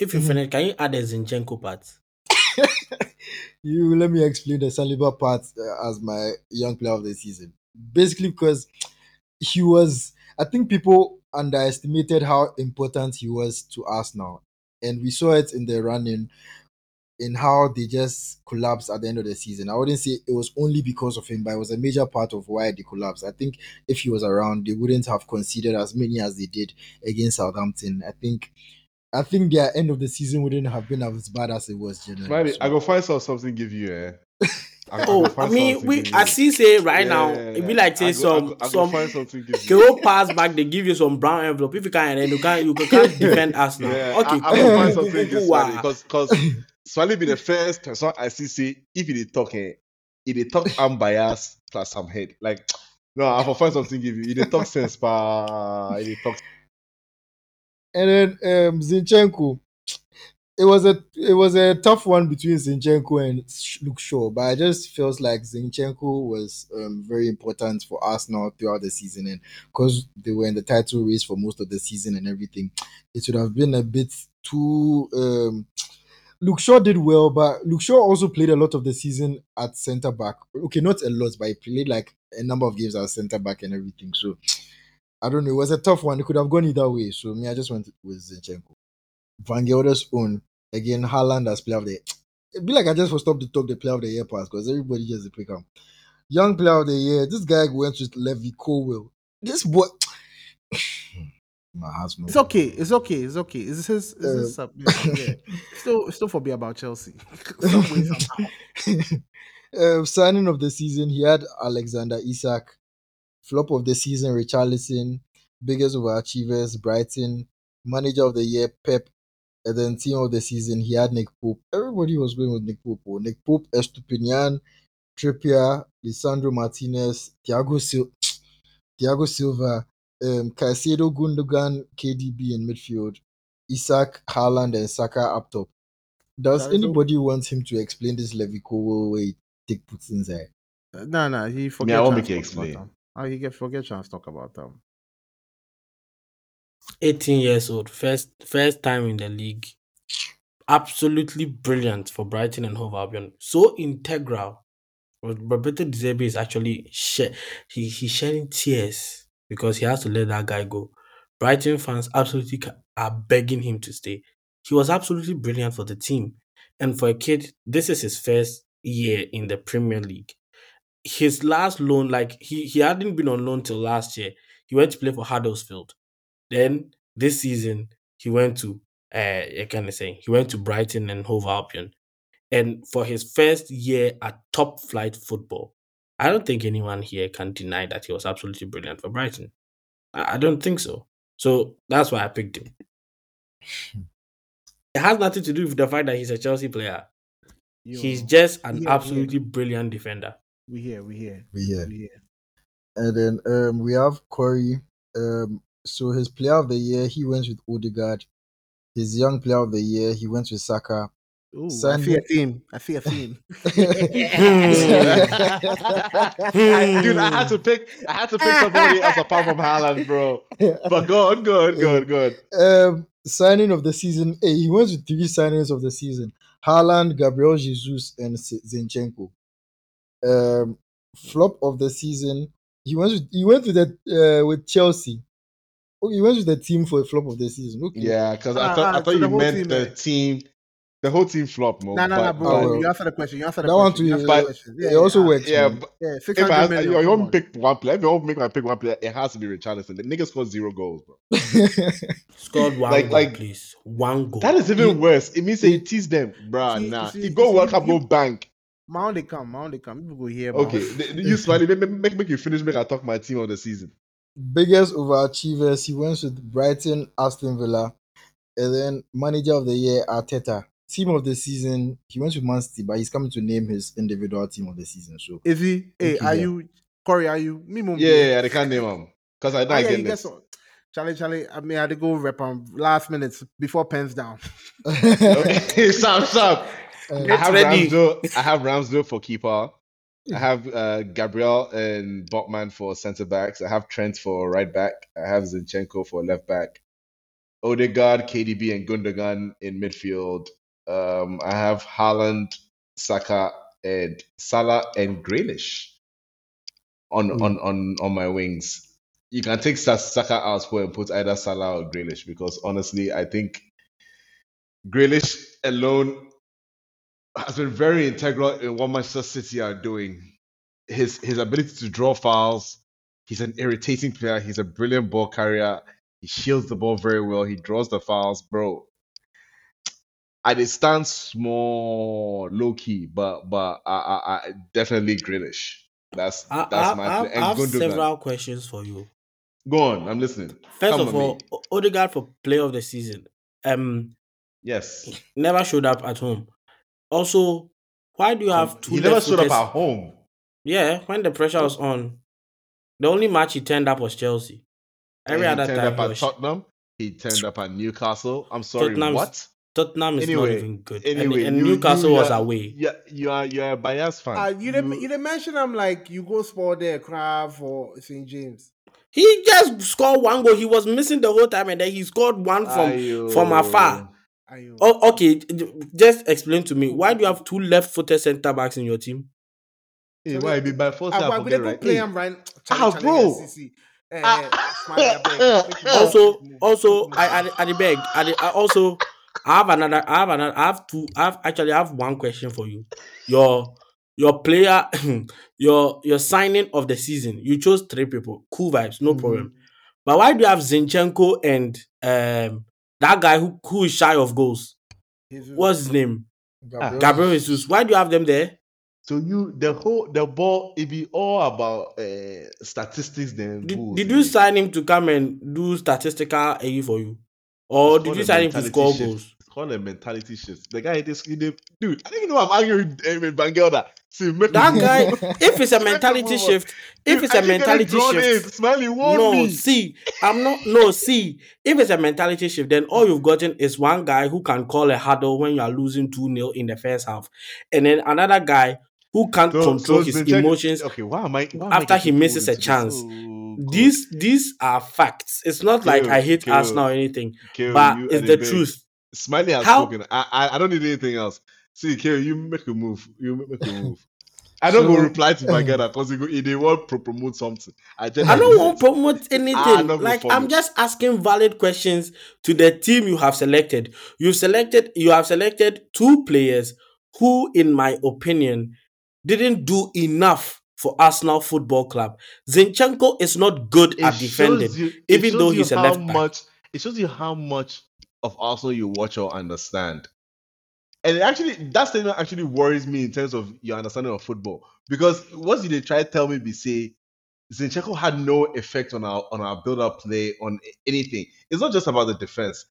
If you Mhm. finish, can you add the Zinchenko part? You let me explain the Saliba part uh, as my young player of the season. Basically, because he was, I think people underestimated how important he was to Arsenal, and we saw it in the running in how they just collapsed at the end of the season. I wouldn't say it was only because of him, but it was a major part of why they collapsed. I think if he was around, they wouldn't have conceded as many as they did against Southampton. I think I think their end of the season wouldn't have been as bad as it was generally. So- I go find some something give you. Eh? I, Oh, go I mean, we I see say right Yeah, now, yeah, it be like say I go, I some go, I go some find you. Pass back, they give you some brown envelope. If you can't, then you can't you can't defend us now. Yeah, okay, I, I go find something cool, give cool, because because Swally be the first person I see say if he dey talk eh, he dey talk I'm biased plus some head. Like no, I go find something give you. He dey talk sense pa. He dey talk. And then um, Zinchenko, it was a it was a tough one between Zinchenko and Luke Shaw, but I just feels like Zinchenko was um, very important for Arsenal throughout the season, and because they were in the title race for most of the season and everything, it would have been a bit too. Um, Luke Shaw did well, but Luke Shaw also played a lot of the season at centre back. Okay, not a lot, but he played like a number of games as centre back and everything. So I don't know. It was a tough one. It could have gone either way. So me, I just went with Zinchenko. Van Gelder's own. again, Haaland as player of the year. It'd be like I just for stop to talk the player of the year pass because everybody just pick him. Young player of the year. This guy went with Levi Colwill. This boy. My no. It's okay. It's okay. It's okay. It's his. It's Uh, his sub, yeah. Still, still forget about Chelsea. Some way, somehow. um, signing of the season, he had Alexander Isak. Flop of the season, Richarlison. Biggest overachievers, Brighton. Manager of the year, Pep. And then team of the season, he had Nick Pope. Everybody was going with Nick Pope. oh. Nick Pope, Estupinan, Trippier, Lisandro Martinez, Thiago, Sil- Thiago Silva, um, Caicedo, Gundogan, KDB in midfield, Isak, Haaland, and Saka up top. Does That is all- anybody want him to explain this Levi Colwill way he take puts inside? Uh, No, no, he forget. I won't chance make you talk about explain. them. Oh, he get forget chance talk about them. 18 years old, first first time in the league. Absolutely brilliant for Brighton and Hove Albion. So integral. Roberto De Zerbi is actually she- he he's shedding tears because he has to let that guy go. Brighton fans absolutely ca- are begging him to stay. He was absolutely brilliant for the team, and for a kid, this is his first year in the Premier League. His last loan, like he he hadn't been on loan till last year. He went to play for Huddersfield. Then this season he went to uh I can say he went to Brighton and Hove Albion. And for his first year at top flight football, I don't think anyone here can deny that he was absolutely brilliant for Brighton. I, I don't think so. So that's why I picked him. It has nothing to do with the fact that he's a Chelsea player. He's just an Yeah, yeah. absolutely brilliant defender. we here, we here, We here. we here. And then um, we have Corey. Um, so his player of the year, he went with Odegaard. His young player of the year, he went with Saka. Ooh, I Sunday- see a theme. I see a theme. Dude, I had to pick. I had to pick somebody else apart from Haaland, bro. But go on, go on, go on, go on. um, signing of the season. Hey, he went with three signings of the season: Haaland, Gabriel Jesus, and Z- Zinchenko. Um, flop of the season. He went with he went with the uh, with Chelsea. Oh, he went with the team for a flop of the season. Okay. Yeah, because I Ah, thought ah, I thought the you whole meant team, the eh? team, the whole team flop, mo. No, no, no, bro. Well. you answered the question. You answer the That one question. you too, answer but the question. it also works. Yeah, man. but Yeah, six if I, hundred you, million. you come want on. me pick one player, if you want me make I pick one player, it has to be Richarlison. The nigga scored zero goals, bro. Scored one Like- goal, like- please. One goal. That is even He- worse. It means he tease them, bruh. See- nah, see- he go see, World Cup, you- go bank. Mount they come, Mount they come. People go here. Okay, Mount. th- th- you slightly make, make make you finish. Make I talk my team of the season. Biggest overachievers. He went with Brighton, Aston Villa, and then manager of the year Arteta. Team of the season, he went with Man City, but he's coming to name his individual team of the season. So Is he? Hey, Okay, are yeah. you Corey? Are you me? Mum, Yeah, yeah, yeah, they can't name him because I Ah, not yeah, get you this. guess what? Charlie, Charlie. I mean, I had to go rep on last minutes before pens down. Okay, stop, stop. Uh, I have ready. Ramsdale. I have Ramsdale for keeper. I have uh, Gabriel and Botman for centre backs. I have Trent for right back. I have Zinchenko for left back. Odegaard, KDB, and Gundogan in midfield. Um, I have Haaland, Saka, and Salah and Grealish on Hmm. on on on my wings. You can take Saka out for and put either Salah or Grealish because honestly, I think Grealish alone has been very integral in what Manchester City are doing. His his ability to draw fouls. He's an irritating player. He's a brilliant ball carrier. He shields the ball very well. He draws the fouls, bro. And it stands small, low key, but but I, I, I definitely Grealish. That's that's I, my I, play. I have several questions for you. Go on, I'm listening. First Come of all, me. Odegaard for player of the season. Um, yes, never showed up at home. Also, why do you have two? he never showed up at home. Yeah, when the pressure was on, the only match he turned up was Chelsea. Every And other he turned time, up at was- Tottenham. He turned up at Newcastle. I'm sorry, Tottenham's- what? Tottenham is Anyway, not even good, Anyway, and, you- Newcastle you was are- away. Yeah, you are you are a bias fan. Uh, you didn't you didn't mention I'm like you go sport there cry for St James. He just scored one goal. He was missing the whole time, and then he scored one from Ayo. from afar. Are you? Oh, okay. Just explain to me why do you have two left-footed centre backs in your team? Hey, why be by force? I, I am forget, gonna right? play Hey, him right. Ah, bro. Eh, Ah. smile, I beg. Make you Also, also. I I, I beg. I, I also I have another. I have another. I have two. I have actually I have one question for you. Your your player, your your signing of the season. You chose three people. Cool vibes, no Mhm. problem. But why do you have Zinchenko and um that guy who who is shy of goals? Jesus. What's his name? Gabriel, Gabriel Jesus. Why do you have them there? So you the whole the ball it be all about uh, statistics then Did, goals. did you sign him to come and do statistical AE for you, or did you sign him to score shift. goals? Called a mentality shift. The guy this he dude. I didn't know I'm arguing with, uh, Bangelda. See, That guy, if it's a mentality shift, if Dude, it's a mentality shift, in. Smiley no, me. see, I'm not. No, see, if it's a mentality shift, then all you've gotten is one guy who can call a huddle when you are losing 2 0 in the first half, and then another guy who can't So, control so his emotions Okay, why am I? Why am I after he misses a chance. Oh, God. These these are facts. It's not like I hate kill, Arsenal or anything, Kill, but it's the truth. Smiley has How- spoken. I, I I don't need anything else. See, Kill, you make a move. You make a move. I don't So- go reply to my guy um, because he, go- he they want to promote something. I just I don't want to promote anything. like. I'm just asking valid questions to the team you have selected. You've selected you have selected two players who, in my opinion, didn't do enough for Arsenal Football Club. Zinchenko is not good It at defending. you, even though he's a left back. much. It shows you how much of Arsenal you watch or understand. And it actually, that statement actually worries me in terms of your understanding of football. Because what did they try to tell me? Be say Zinchenko had no effect on our on our build-up play on anything. It's not just about the defense.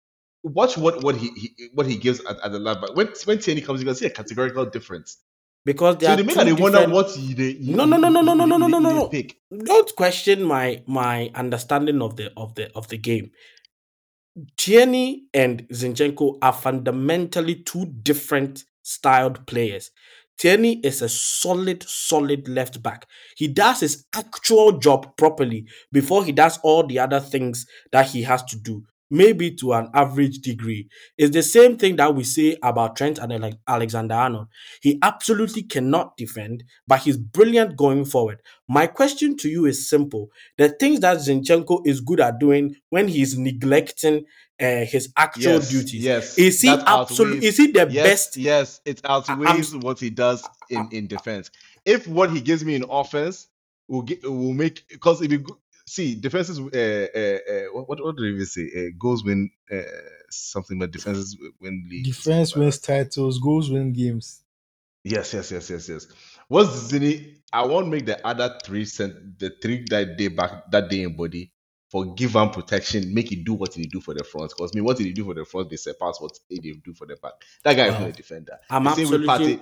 Watch what what he, he what he gives at, at the left back. When when Tierney comes, you can see a categorical difference. Because they So they make that they wonder what you they you, no, no, no, no, no, no, no, no, no, no. don't question my my understanding of the of the of the game. Tierney and Zinchenko are fundamentally two different styled players. Tierney is a solid, solid left back. He does his actual job properly before he does all the other things that he has to do, maybe to an average degree. It's the same thing that we say about Trent and Ale- Alexander Arnold. He absolutely cannot defend, but he's brilliant going forward. My question to you is simple. The things that Zinchenko is good at doing when he's neglecting uh, his actual Yes, duties, yes. is he absolutely is he the yes, best? Yes, it outweighs what he does in, in defense. If what he gives me in offense will get will make because if you see defenses, uh, uh, uh, what what do they even say? Uh, goals win uh, something, but defenses win league. Defense wins titles, goals win games. Yes, yes, yes, yes, yes. What's Zini? I won't make the other three cent the three that day back that day in body for give and protection, make it do what he do for the front. Because me, what did he do for the front? They surpass what he did do for the back. That guy is Wow. not a defender. I'm the same way absolutely party,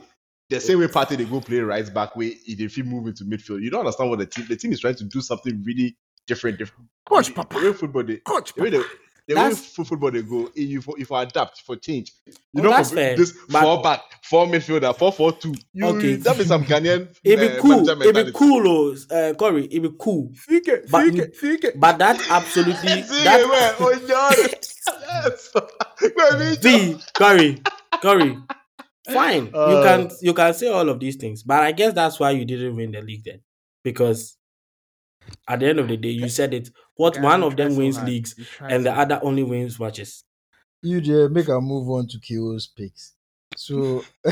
the same way party they go play right back way if he move into midfield. You don't understand what the team the team is trying to do something really different. different. Coach the, Papa. the way football they Coach, the way they, the way That's- fo- football they go, if you if you adapt for change, you Oh, know that's for fair, this but- four back, four midfielder, four four two. You Okay. that means some Ghanaian. It'd uh, be cool. manager It'd be cool, oh, uh, Corey. It'd be cool. Fike, But- fike, fike. But that absolutely See, that where? Oh, God. yes. Where me, Corey, Corey. Fine, you Uh, can you can say all of these things, but I guess that's why you didn't win the league then, because at the end of the day, you said it. What Guys, one of them try so wins leagues and the so other only wins matches. You there, make a move on to KO's picks. So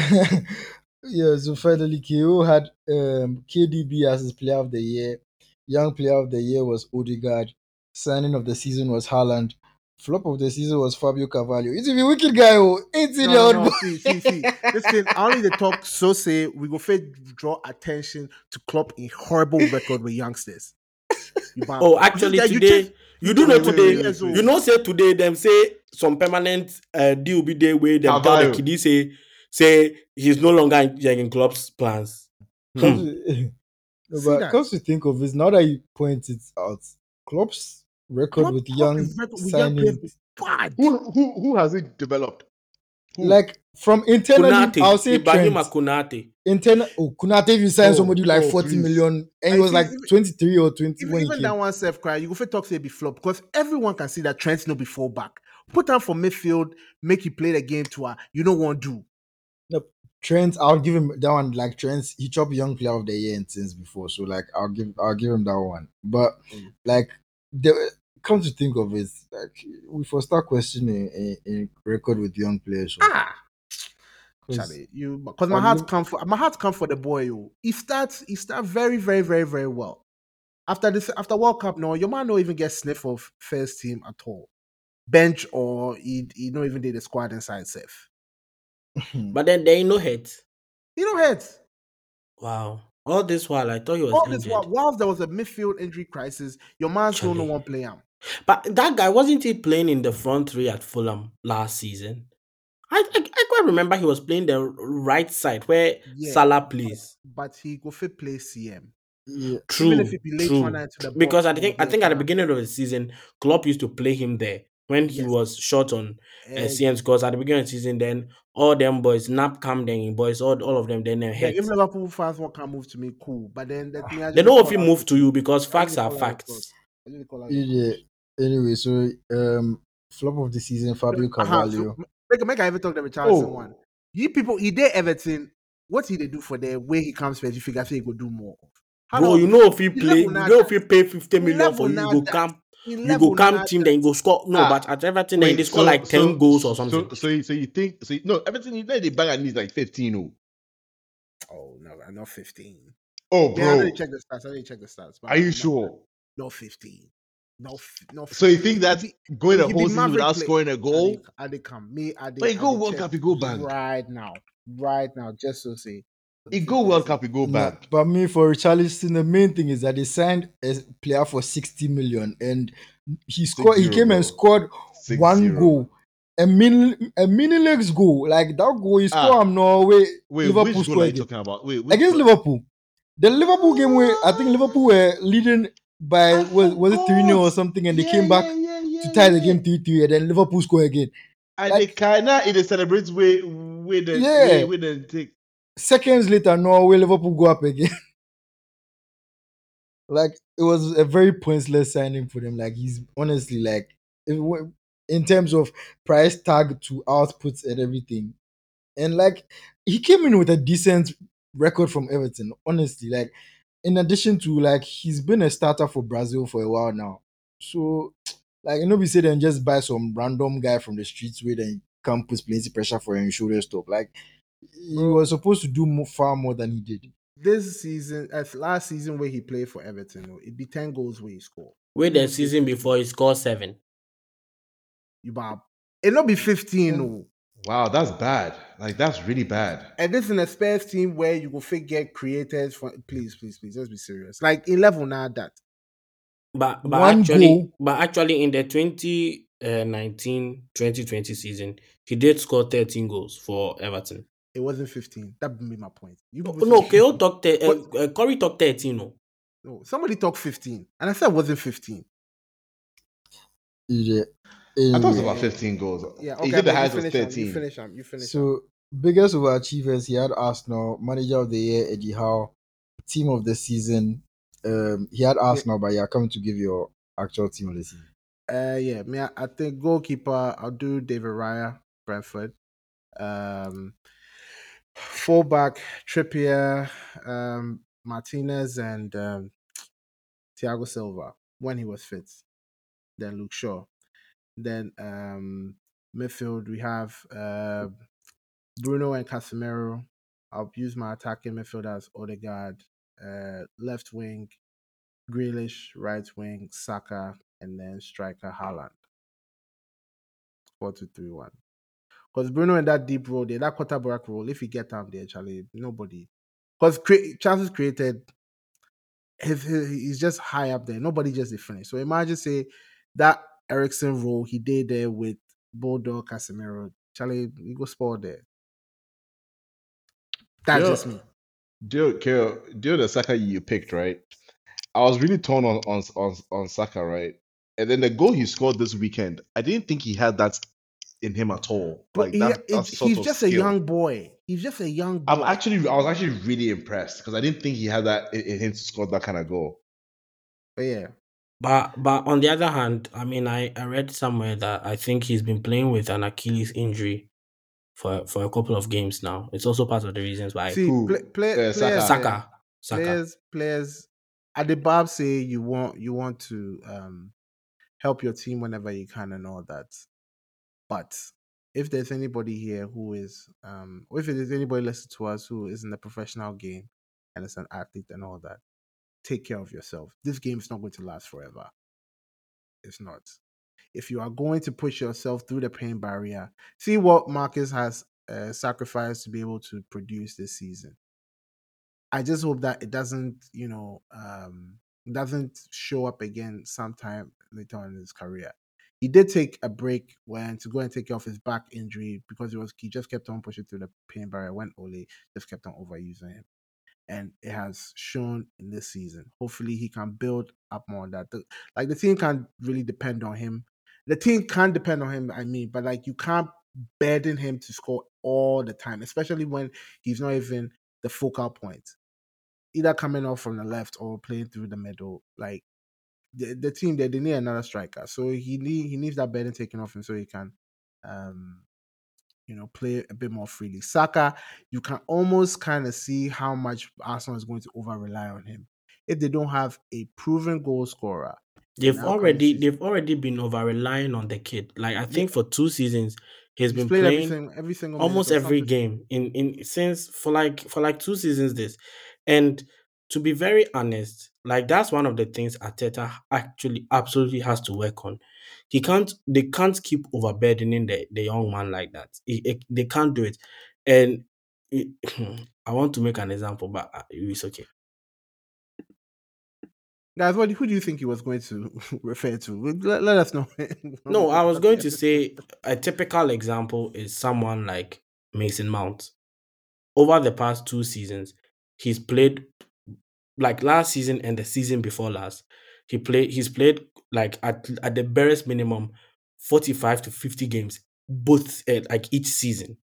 yeah, so finally KO had um KDB as his player of the year. Young player of the year was Odegaard. Signing of the season was Haaland. Flop of the season was Fabio Carvalho. It's a wicked guy, oh, ain't it? No, the no, old boy? see, see, see. Listen, I only the talk so say we go fit draw attention to Klopp in horrible record with youngsters. You ban- Oh, actually guy, you today, just- you do know Wait, wait, today. wait, wait, wait. You know, say today them say some permanent uh, deal be there where them tell the Carvalho. kiddie say say he's no longer in Jurgen Klopp's plans. Hmm. no, but that? comes to think of it, now that you point it out, Klopp's record Klopp- with young is better signing, players is bad. Who, who, who has it developed? Who? like from internally, Konate, I'll say Ibrahima Trent. Konate. internal oh Konate if you sign Oh, somebody like oh, 40 please. million and I he was like even- 23 or 20 Even, when even that one self cry, you go fit talk say be flop because everyone can see that Trent's no be full back. Put down for midfield, make you play the game to her. You don't want to do. Trent, I'll give him that one. Like Trent, he chopped young player of the year and since before, so like I'll give I'll give him that one. But Mm. like the come to think of it, like we for start questioning a, a record with young players. so, Ah, 'cause Charlie, you because my heart you- come for my heart come for the boy. You he starts he start very very very very well. After this after World Cup, no, your man don't even get sniff of first team at all, bench or he he don't even did the squad inside safe. Hmm. But then there ain't no hit. He don't hurt. Wow. All this while I thought he was All this while, whilst there was a midfield injury crisis, your man still no one play him. But that guy wasn't he playing in the front three at Fulham last season? I I, I quite remember he was playing the right side where Yeah. Salah plays. But he go fit play CM. yeah, True, Even if he be late true. the box, because I think I think at the beginning of the season, Klopp used to play him there when he Yes. was short on uh, CMs. Because at the beginning of the season, then all them boys, Nap Cam, then boys, all, all of them, then they yeah, hit. if Liverpool fans want can move to me, cool. But then that me, I They just don't know if he out move to you because I facts are call out the facts. cross. I just call out the yeah. Anyway, so um, flop of the season, Fabio cross. Aha, so Carvalho. Make, make I even talk the Richardson Oh. one. You people, he did everything. What he they do for the way he comes first? You figure say he go do more. How Bro, long- you know if he he play, you know if he pay 50 he million level for you, you go that- come, you go come team, then you go score. No, Ah, but at Everton, then Wait, they score so- like 10 so- goals or something. So, so, you, so you think? So you, no, everything you know they bang at least like fifteen. Oh, Oh no, not 15. oh, Yeah, I bro, need to check the stats. I need to check the stats. are you no, sure? No 15. No, no. So you think that going a if he whole be season Maverick without play- scoring a goal? I dey- come. Me, I dey- But he I go dey World check Cup, he go bang. right now, right now, just to say. He go World Cup, he go No, back. but me for Richarlison, the main thing is that they signed a player for 60 million and he scored. He zero, came and scored Six one zero. goal, a min a meaningless goal. Like that goal, he scored Ah. am Norway. Wait, Liverpool which goal are you again. talking about? Wait, which against goal? Liverpool. The Liverpool game where I think Liverpool were leading by was, was it 3 0 or something, and they Yeah, came back yeah, yeah, to tie the game 3 3, and then Liverpool score again. And Like- they kinda in the celebrate way, way the Yeah. way, way the take. Seconds later, Norway, Liverpool go up again. like it was a very pointless signing for them. Like he's honestly like in terms of price tag to outputs and everything, and like he came in with a decent record from Everton. Honestly, like in addition to like he's been a starter for Brazil for a while now. So like you know, we say then just buy some random guy from the streets where then come put plenty pressure for him shoulder stop. Like he was supposed to do more, far more than he did. This season, uh, as last season where he played for Everton, it'd be 10 goals where he scored. Wait the season before he scored seven. You bob. It not be 15, no. Wow, that's bad. Like that's really bad. And this in a Spurs team where you go fit get creators for please, please, please, let's be serious. Like in level now that. But but One actually, goal. but actually, in the 2019-2020 season, he did score 13 goals for Everton. It wasn't 15. That would be my point. You No, people no say KO 15. talked. Uh, uh, Corey talked 13. No, No, somebody talked 15. And I said it wasn't 15. Yeah. I thought it was about 15 goals. Yeah, he okay. said the highest you was finish 'em, 13. You finish them. You finish 'em. So biggest overachievers, he had Arsenal, manager of the year, Eddie Howe, team of the season. Um, he had Arsenal, but yeah, coming to give your actual team of the season. Uh, yeah, me. I, I think goalkeeper. I'll do David Raya, Brentford. Um, fullback Trippier, um, Martinez, and um, Thiago Silva when he was fit. Then Luke Shaw. Then um, midfield we have uh, Bruno and Casemiro. I'll use my attacking midfield as Odegaard. Uh, left wing, Grealish. Right wing, Saka and then striker Haaland. Four two three one. Because Bruno in that deep role there, that quarterback role, if he get down there, Charlie, nobody. Because cre- chances created, his- he's just high up there. Nobody just finish. So imagine say that Eriksen role he did there with Bulldog Casemiro. Charlie, you go sport there. That's just me. Dude, Kale, dude, the Saka you picked, right? I was really torn on on on on Saka, right? And then the goal he scored this weekend, I didn't think he had that in him at all. But Like he- that, sort he's just a young boy. He's just a young boy. I'm actually, I was actually really impressed because I didn't think he had that in, in him to score that kind of goal. But yeah. But but on the other hand, I mean, I I read somewhere that I think he's been playing with an Achilles injury for for a couple of games now. It's also part of the reasons why See, Who? play, play, Uh, players, Saka. Saka Saka. players, players. At the Bob say you want you want to um help your team whenever you can and all that. But if there's anybody here who is, um, or if there's anybody listening to us who is in the professional game and is an athlete and all that, take care of yourself. This game is not going to last forever. It's not. If you are going to push yourself through the pain barrier, see what Marcus has uh, sacrificed to be able to produce this season. I just hope that it doesn't, you know, um, doesn't show up again sometime later on in his career. He did take a break when to go and take care of his back injury because it was he just kept on pushing through the pain barrier when Ole just kept on overusing him. And it has shown in this season. Hopefully he can build up more on that. The- like the team can't really depend on him. The team can depend on him, I mean, but like you can't burden him to score all the time, especially when he's not even the focal point. Either coming off from the left or playing through the middle. Like the, the team they, they need another striker. So he need, he needs that burden taken off him so he can um you know play a bit more freely. Saka, you can almost kind of see how much Arsenal is going to over rely on him. If they don't have a proven goal scorer, They've already they've already been over relying on the kid. Like I think for two seasons he's he's been playing everything every single almost every game in in since for like for like two seasons this and to be very honest like that's one of the things Arteta actually absolutely has to work on. He can't they can't keep overburdening the, the young man like that. He- he- they can't do it. And it- I want to make an example but uh, it's okay. Guys, what who do you think he was going to refer to? Let, let us know. no I was going to say a typical example is someone like Mason Mount. Over the past two seasons, he's played like last season and the season before last. He played he's played like at at the barest minimum 45 to 50 games both uh, like each season.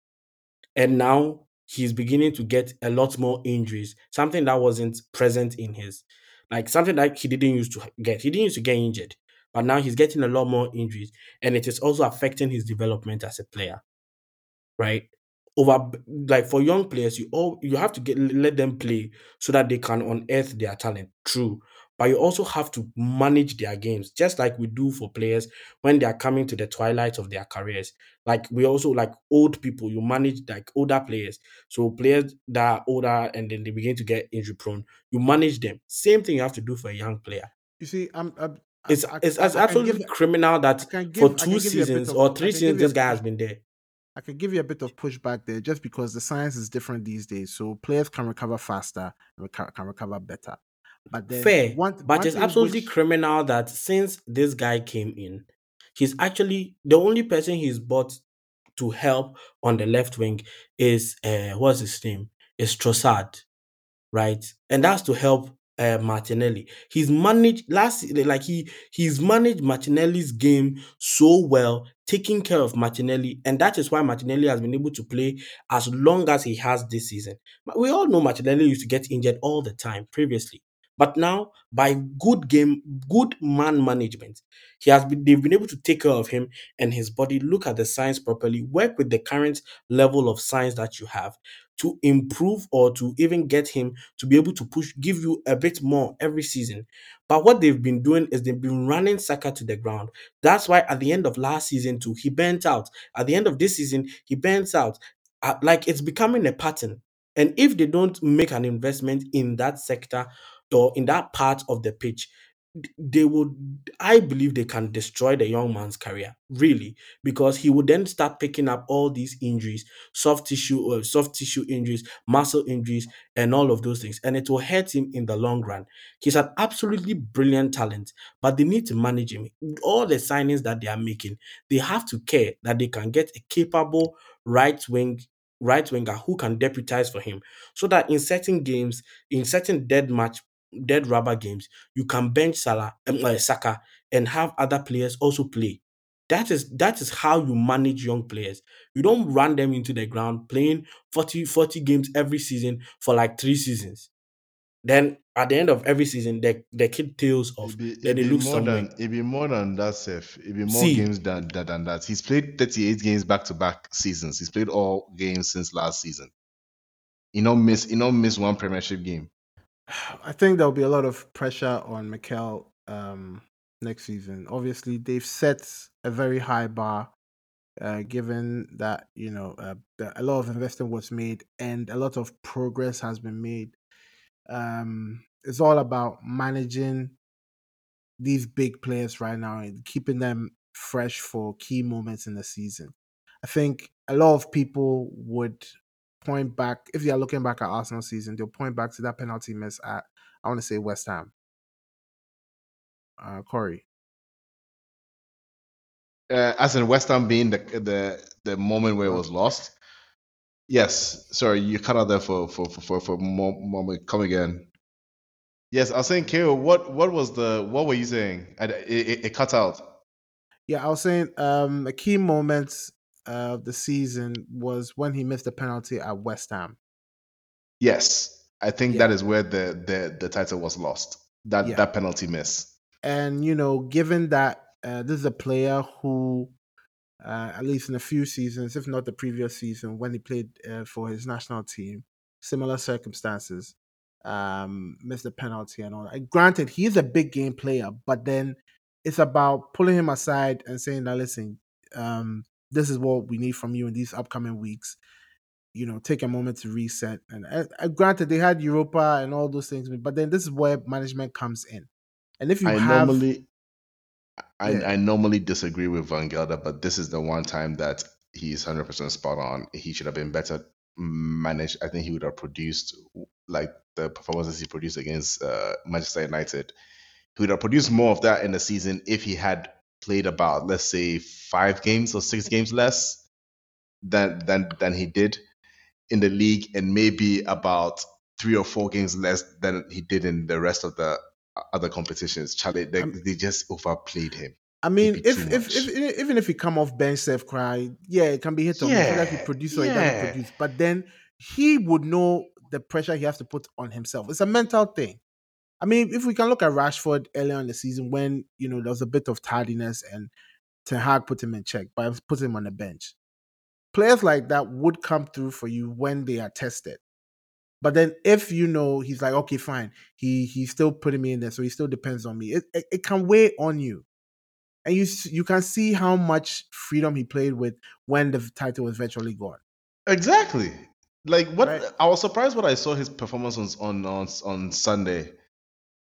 And now he's beginning to get a lot more injuries, something that wasn't present in his like something that he didn't used to get. He didn't used to get injured, but now he's getting a lot more injuries and it is also affecting his development as a player right? Over like for young players, you all you have to get let them play so that they can unearth their talent. True. But you also have to manage their games, just like we do for players when they are coming to the twilight of their careers. Like we also like old people, you manage like older players. So players that are older and then they begin to get injury prone, you manage them. Same thing you have to do for a young player. You see, I'm. I'm It's I, it's, I- it's I absolutely give- criminal that for two can give you a bit seasons of- or three seasons this guy has been there. I can give you a bit of pushback there just because the science is different these days. So players can recover faster and reco- can recover better. But then Fair, one, but one it's absolutely which- criminal that since this guy came in, he's actually the only person he's bought to help on the left wing is uh what's his name? Is Trossard, right? And that's to help uh, Martinelli. He's managed last like he he's managed Martinelli's game so well, taking care of Martinelli, and that is why Martinelli has been able to play as long as he has this season. We all know Martinelli used to get injured all the time previously. But now, by good game, good man management, he has been they've been able to take care of him and his body, look at the science properly, work with the current level of science that you have to improve or to even get him to be able to push, give you a bit more every season. But what they've been doing is they've been running Saka to the ground. That's why at the end of last season too, he burnt out. At the end of this season, he burns out. Uh, like it's becoming a pattern. And if they don't make an investment in that sector or in that part of the pitch, they would i believe they can destroy the young man's career really because he would then start picking up all these injuries soft tissue uh, soft tissue injuries muscle injuries and all of those things and it will hurt him in the long run. He's an absolutely brilliant talent but they need to manage him. All the signings that they are making they have to care that they can get a capable right wing right winger who can deputize for him so that in certain games in certain dead match dead rubber games you can bench Salah, um, uh, Saka, and have other players also play. That is that is how you manage young players. You don't run them into the ground playing 40, 40 games every season for like three seasons. Then at the end of every season, the, the kid tails off. It be, then it they be look more somewhere. than it be more than that, Seth. It be more See. games than, than than that. He's played 38 games back to back seasons. He's played all games since last season. You know, miss you know miss one Premiership game. I think there'll be a lot of pressure on Mikel um, next season. Obviously, they've set a very high bar, uh, given that you know uh, a lot of investment was made and a lot of progress has been made. Um, it's all about managing these big players right now and keeping them fresh for key moments in the season. I think a lot of people would point back if they are looking back at Arsenal season, they'll point back to that penalty miss at I want to say West Ham. Uh, Corey. Uh, as in West Ham being the the the moment where it was lost. Yes, sorry, you cut out there for for for for, for moment. Come again. Yes, I was saying, Kale. What what was the what were you saying? I, it, it, it cut out. Yeah, I was saying um, a key moment of the season was when he missed the penalty at West Ham. Yes, I think Yeah. that is where the the the title was lost. That Yeah. that penalty miss. And you know, given that uh, this is a player who, uh, at least in a few seasons, if not the previous season, when he played uh, for his national team, similar circumstances, um, missed the penalty and all that. Granted, he's a big game player, but then it's about pulling him aside and saying that, listen, um, this is what we need from you in these upcoming weeks. You know, take a moment to reset. And uh, granted, they had Europa and all those things, but then this is where management comes in. And if you I have normally I, Yeah. I normally disagree with Van Gelder, but this is the one time that he's hundred percent spot on. He should have been better managed. I think he would have produced like the performances he produced against uh, Manchester United. He would have produced more of that in the season if he had played about let's say five games or six games less than than than he did in the league, and maybe about three or four games less than he did in the rest of the other competitions. Charlie, they, Um, they just overplayed him. I mean, if, if if e, even if he come off bench, self cry, yeah, it can be hit or miss. Whether he Yeah, produce or he doesn't produce, but then he would know the pressure he has to put on himself. It's a mental thing. I mean, if we can look at Rashford earlier in the season when you know there was a bit of tardiness and Ten Hag put him in check by putting him on the bench. Players like that would come through for you when they are tested. But then if you know he's like, okay, fine, he he's still putting me in there, so he still depends on me. It it, it can weigh on you, and you you can see how much freedom he played with when the title was virtually gone. Exactly. Like what Right. I was surprised when I saw his performance on on on, on Sunday,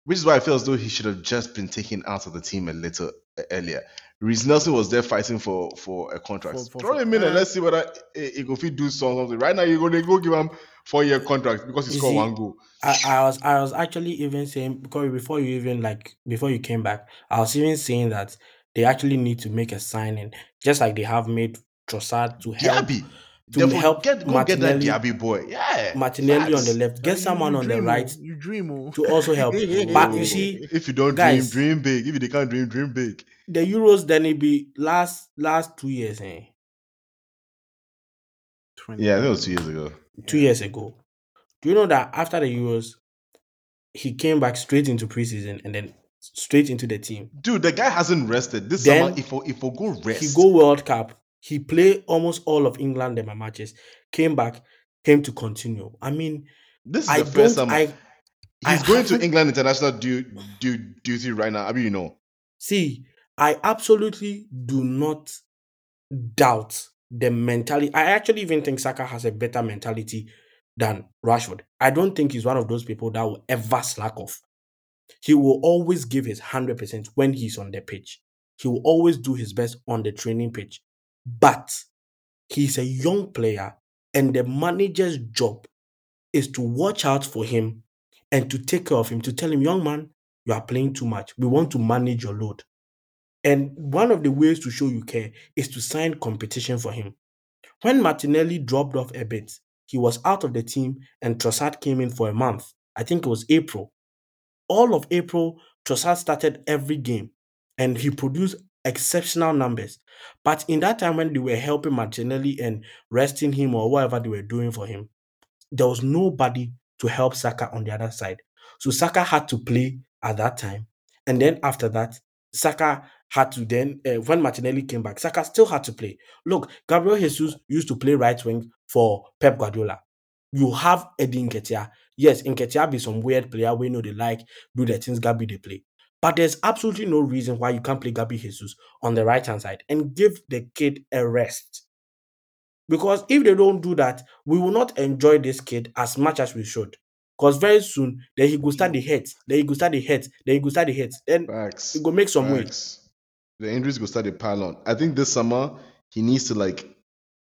which is why I feel as though he should have just been taken out of the team a little e- earlier. Reiss Nelson was there fighting for for a contract. For- for- Throw for- him in and uh, let's see whether he he do something. Right now, you're going to go give him four year contract because he You scored see, one goal. I, I was I was actually even saying because before you even like before you came back, I was even saying that they actually need to make a signing, just like they have made Trossard to help Diaby, to Therefore, help get go get that Martinelli- Diaby boy. Yeah, Martinelli on the left, get You- someone you on the right You dream, oh. to also help. But you see, if you don't guys- dream, dream big. If you can't dream, dream big. the Euros then it be last last two years, eh? 20. Yeah, I think it was two years ago. Two years ago. Do you know that after the Euros, he came back straight into preseason and then straight into the team. Dude, the guy hasn't rested this Then summer. If we if we go rest, He go World Cup. He play almost all of England in my matches. Came back, came to continue. I mean, this is I the first summer. I He's I going to England international du- du- duty right now. I mean, you know. see. I absolutely do not doubt the mentality. I actually even think Saka has a better mentality than Rashford. I don't think he's one of those people that will ever slack off. He will always give his 100% when he's on the pitch. He will always do his best on the training pitch. But he's a young player, and the manager's job is to watch out for him and to take care of him, to tell him, young man, you are playing too much. We want to manage your load. And one of the ways to show you care is to sign competition for him. When Martinelli dropped off a bit, he was out of the team and Trossard came in for a month. I think it was April. All of April, Trossard started every game and he produced exceptional numbers. But in that time when they were helping Martinelli and resting him or whatever they were doing for him, there was nobody to help Saka on the other side. So Saka had to play at that time. And then after that, Saka had to then, uh, when Martinelli came back, Saka still had to play. Look, Gabriel Jesus used to play right wing for Pep Guardiola. You have Eddie Nketiah. Yes, Nketiah be some weird player we know they like, do the things Gabi they play. But there's absolutely no reason why you can't play Gabi Jesus on the right hand side and give the kid a rest. Because if they don't do that, we will not enjoy this kid as much as we should. Because very soon, then he will start the hits, then he will start the hits, then he will start the hits, then Facts. he go make some weight. The injuries go start to pile on. I think this summer he needs to like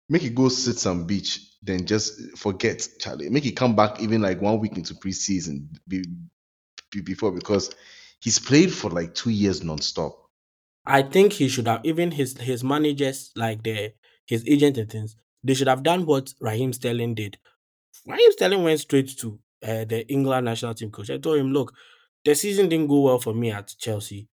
make it go sit some beach, then just forget Charlie. Make it come back even like one week into preseason be, be, before because he's played for like two years non-stop. I think he should have even his his managers, like the his agent and things, they should have done what Raheem Sterling did. Raheem Sterling went straight to uh, the England national team coach. I told him, look, the season didn't go well for me at Chelsea.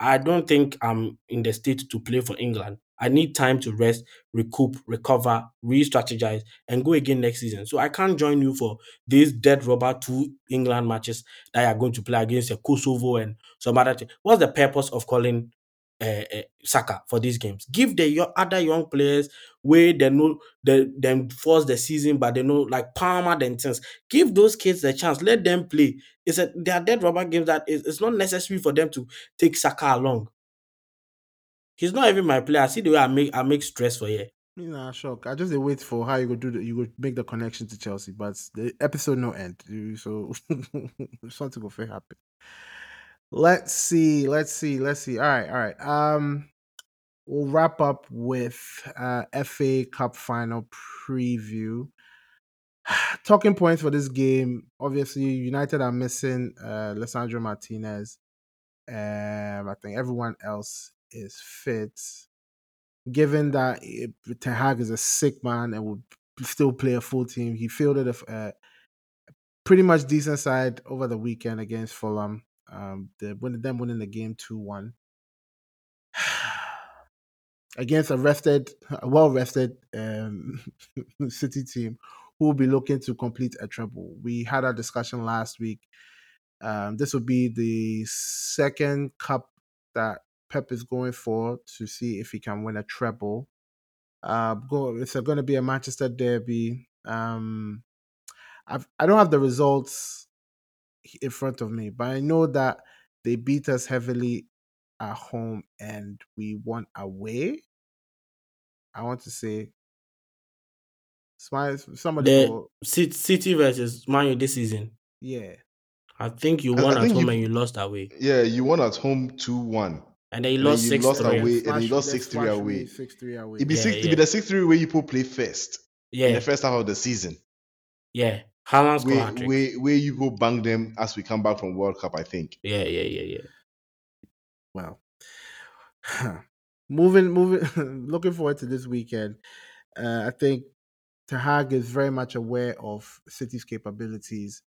I don't think I'm in the state to play for England. I need time to rest, recoup, recover, re-strategize, and go again next season. So I can't join you for these dead rubber two England matches that are going to play against a Kosovo and some other thing. What's the purpose of calling uh, uh, Saka for these games? Give the yo- other young players where they know they them force the season, but they know like Palmer and things. Give those kids a chance. Let them play. It's a they are dead rubber games that is, it's not necessary for them to take Saka along. He's not even my player. See the way I make I make stress for. Me nah shock. I just wait for how you go do the, you go make the connection to Chelsea, but the episode no end. So something will fit happen. Let's see. Let's see. Let's see. All right. All right. Um, we'll wrap up with uh FA Cup final preview. Talking points for this game. Obviously, United are missing uh Lisandro Martinez. Um, I think everyone else is fit. Given that eh, Ten Hag is a sick man and will still play a full team, he fielded a, uh, pretty much decent side over the weekend against Fulham. Um, the, them winning the game two one against a rested, well rested um, City team who will be looking to complete a treble. We had a discussion last week. Um, this will be the second cup that Pep is going for to see if he can win a treble. Uh, go, it's going to be a Manchester derby. Um, I've, I don't have the results in front of me, but I know that they beat us heavily at home and we won away. I want to say, smile. Somebody, The go, Ci- City versus Man U this season. yeah, I think you won I at home you- and you lost away, Yeah, you won at home two one. And then you lost six lost three. away. and then you lost 6-3 away. me, Six three away. It be Yeah, six. It yeah. be the six three where you put play first in Yeah, the first half of the season. yeah. Haaland scored Where, hat where where you go bang them as we come back from World Cup. I think. Yeah, yeah, yeah, yeah. Well, moving, moving, looking forward to this weekend. Uh, I think Ten Hag is very much aware of City's capabilities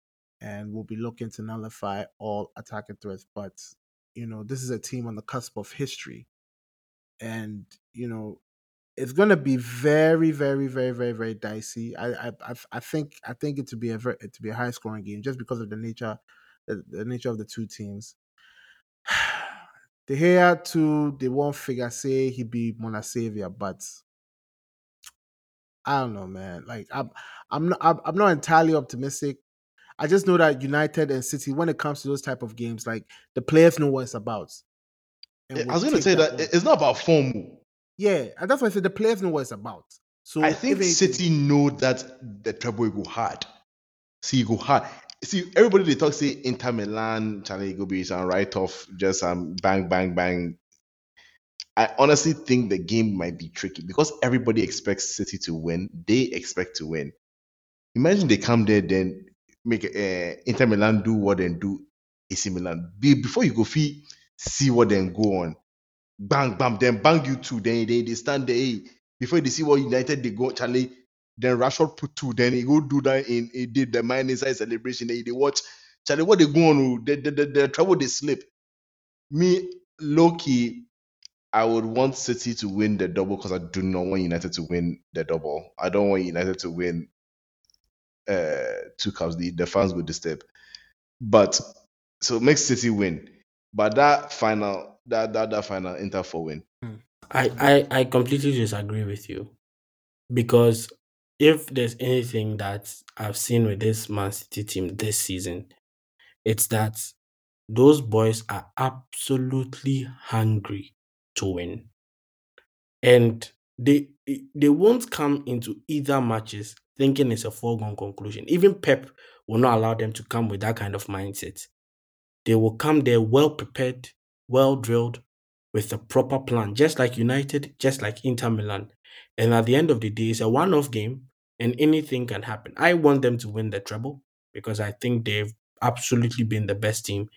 and will be looking to nullify all attacking threats. But you know, this is a team on the cusp of history, and you know, it's going to be very, very, very, very, very dicey. I, I, I, think, I think it to be a very, to be a high scoring game just because of the nature, the, the nature of the two teams. De Gea too, they won't figure say he be Mona Savior, but I don't know, man. Like I'm, I'm not, I'm not entirely optimistic. I just know that United and City, when it comes to those type of games, like the players know what it's about. and I was going to say that on. it's not about form. yeah, and that's why I said the players know what it's about. So I think City know that the treble will go hard. See, you go hard. See, everybody they talk say Inter Milan, Charlie go be some write off, just um bang bang bang. I honestly think the game might be tricky because everybody expects City to win. They expect to win. Imagine they come there, then make uh, Inter Milan do what they do AC Milan. Be, before you go fee, see what then go on. Bang, bang, then bang you two. Then they, they stand there. before they see what United they go, Charlie. Then Rashford put two. Then he go do that in he did the man inside celebration. Then they watch Charlie. What they go on? oh, The the the, the trouble they slip. Me low key, I would want City to win the double because I do not want United to win the double. I don't want United to win uh two cups. The the fans will disturb. But so make City win. But that final, that that that final Inter for win. I, I, I completely disagree with you because if there's anything that I've seen with this Man City team this season, it's that those boys are absolutely hungry to win. And they they won't come into either matches thinking it's a foregone conclusion. Even Pep will not allow them to come with that kind of mindset. They will come there well prepared, well drilled, with a proper plan, just like United, just like Inter Milan. And at the end of the day, it's a one off game and anything can happen. I want them to win the treble because I think they've absolutely been the best team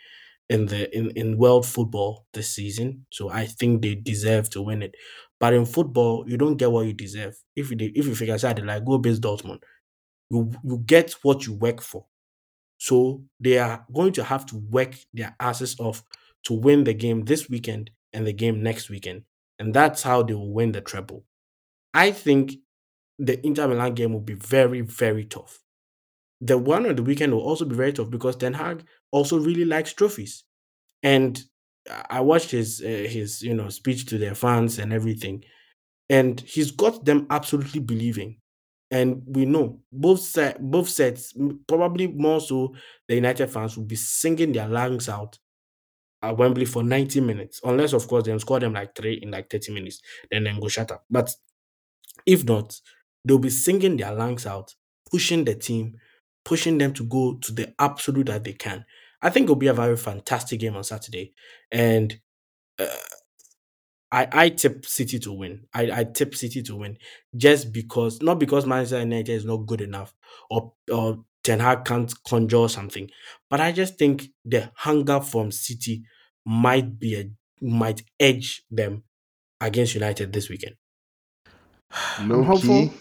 in the in, in world football this season. So I think they deserve to win it. But in football, you don't get what you deserve. If you if you figure out like go base Dortmund, you you get what you work for. So they are going to have to work their asses off to win the game this weekend and the game next weekend. And that's how they will win the treble. I think the Inter Milan game will be very, very tough. The one on the weekend will also be very tough because Ten Hag also really likes trophies. And I watched his uh, his you know speech to their fans and everything, and he's got them absolutely believing. And we know both set, both sets, probably more so the United fans will be singing their lungs out at Wembley for 90 minutes, unless of course they score them like three in like 30 minutes, then then go shut up. But if not, they'll be singing their lungs out, pushing the team, pushing them to go to the absolute that they can. I think it'll be a very fantastic game on Saturday, and uh, I I tip City to win. I I tip City to win just because not because Manchester United is not good enough or or Ten Hag can't conjure something, but I just think the hunger from City might be a might edge them against United this weekend. Low I'm hopeful. key,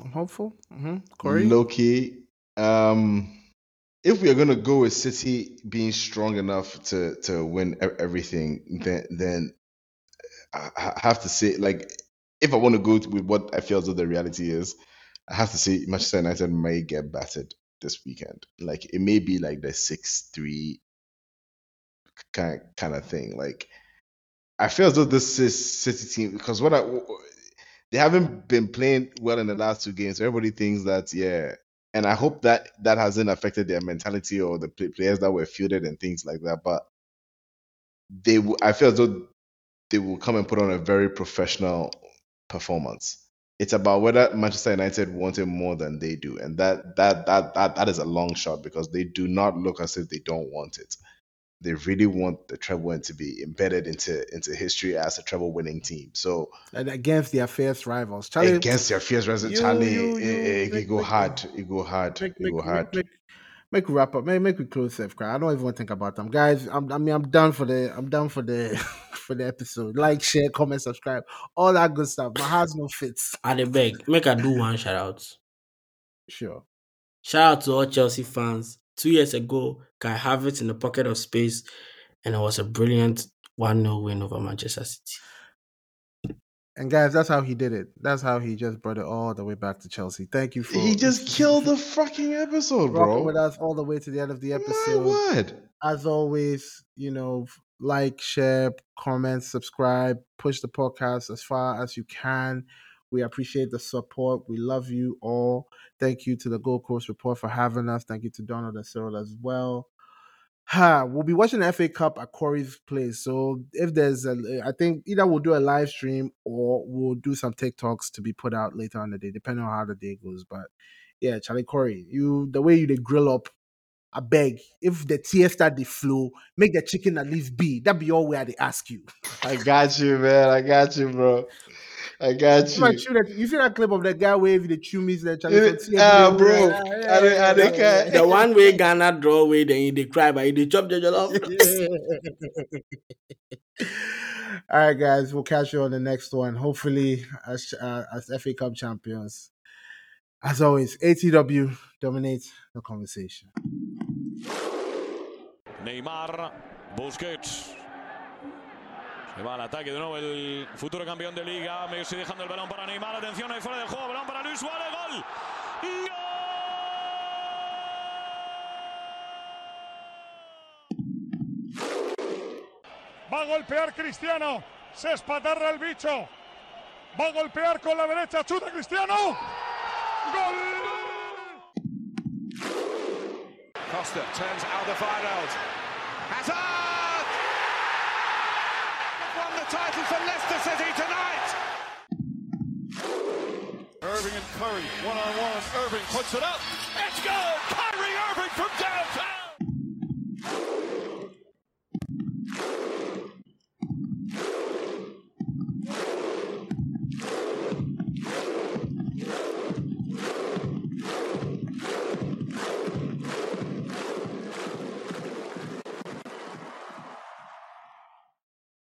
I'm hopeful. Mm-hmm. Corey? low key. Um, if we are gonna go with City being strong enough to to win everything, then then I have to say, like, if I want to go with what I feel as though the reality is, I have to say Manchester United may get battered this weekend. Like, it may be like the six three kind kind of thing. Like, I feel as though this is City team because what I they haven't been playing well in the last two games. Everybody thinks that yeah, and I hope that that hasn't affected their mentality or the play- players that were fielded and things like that. But they, will, I feel as though they will come and put on a very professional performance. It's about whether Manchester United want it more than they do, and that that that that that is a long shot because they do not look as if they don't want it. They really want the treble win to be embedded into into history as a treble winning team. So And against their fierce rivals. Charlie, against their fierce rivals, you- Charlie, you- it, you- it, it make- go make- hard. It go hard. make, It go make, hard. make, make we wrap up. Make, make we close safe cry. I don't even want to think about them. Guys, I'm, I mean, I'm done for the I'm done for the for the episode. Like, share, comment, subscribe, all that good stuff. My heart's no fits. I dey beg, make I do one shout out. Sure. Shout out to all Chelsea fans. Two years ago, Kai Havertz in the pocket of space, and it was a brilliant 1 0 win over Manchester City. And guys, that's how he did it. That's how he just brought it all the way back to Chelsea. Thank you for He just killed the fucking episode, bro. with us all the way to the end of the My episode. word. as always, you know, like, share, comment, subscribe, push the podcast as far as you can. We appreciate the support. We love you all. Thank you to the Gold Coast Report for having us. Thank you to Donald and Cyril as well. Ha, we'll be watching the FA Cup at Corey's place. So if there's a, I think either we'll do a live stream or we'll do some TikToks to be put out later on the day, depending on how the day goes. But yeah, Charlie Corey, you the way you they grill up I beg, if the tears start the flow, make the chicken at least be. That be all where they ask you. I got you, man. I got you, bro. I got You, you. chew that, you see that clip of that guy waving the chew me, the Charlie. Yeah, so ah, dey bro. roll. I don't- I don't care. The one way Ghana draw away, then they cry, but they chop the jollof. All right, guys, we'll catch you on the next one. Hopefully, as uh, as FA Cup champions. As always, ATW dominates the conversation. Neymar, Busquets. Se va al ataque de nuevo el futuro campeón de liga. Messi dejando el balón para Neymar. Atención ahí fuera del juego. Balón para Luis Suárez. Gol. Va a golpear Cristiano. Se espatarra el bicho. Va a golpear con la derecha. Chuta Cristiano. Gol. Costa turns Alderweireld. Hazard! Won the title for Leicester City tonight. Irving and Curry, one-on-one. Irving puts it up. It's good. Kyrie Irving from downtown.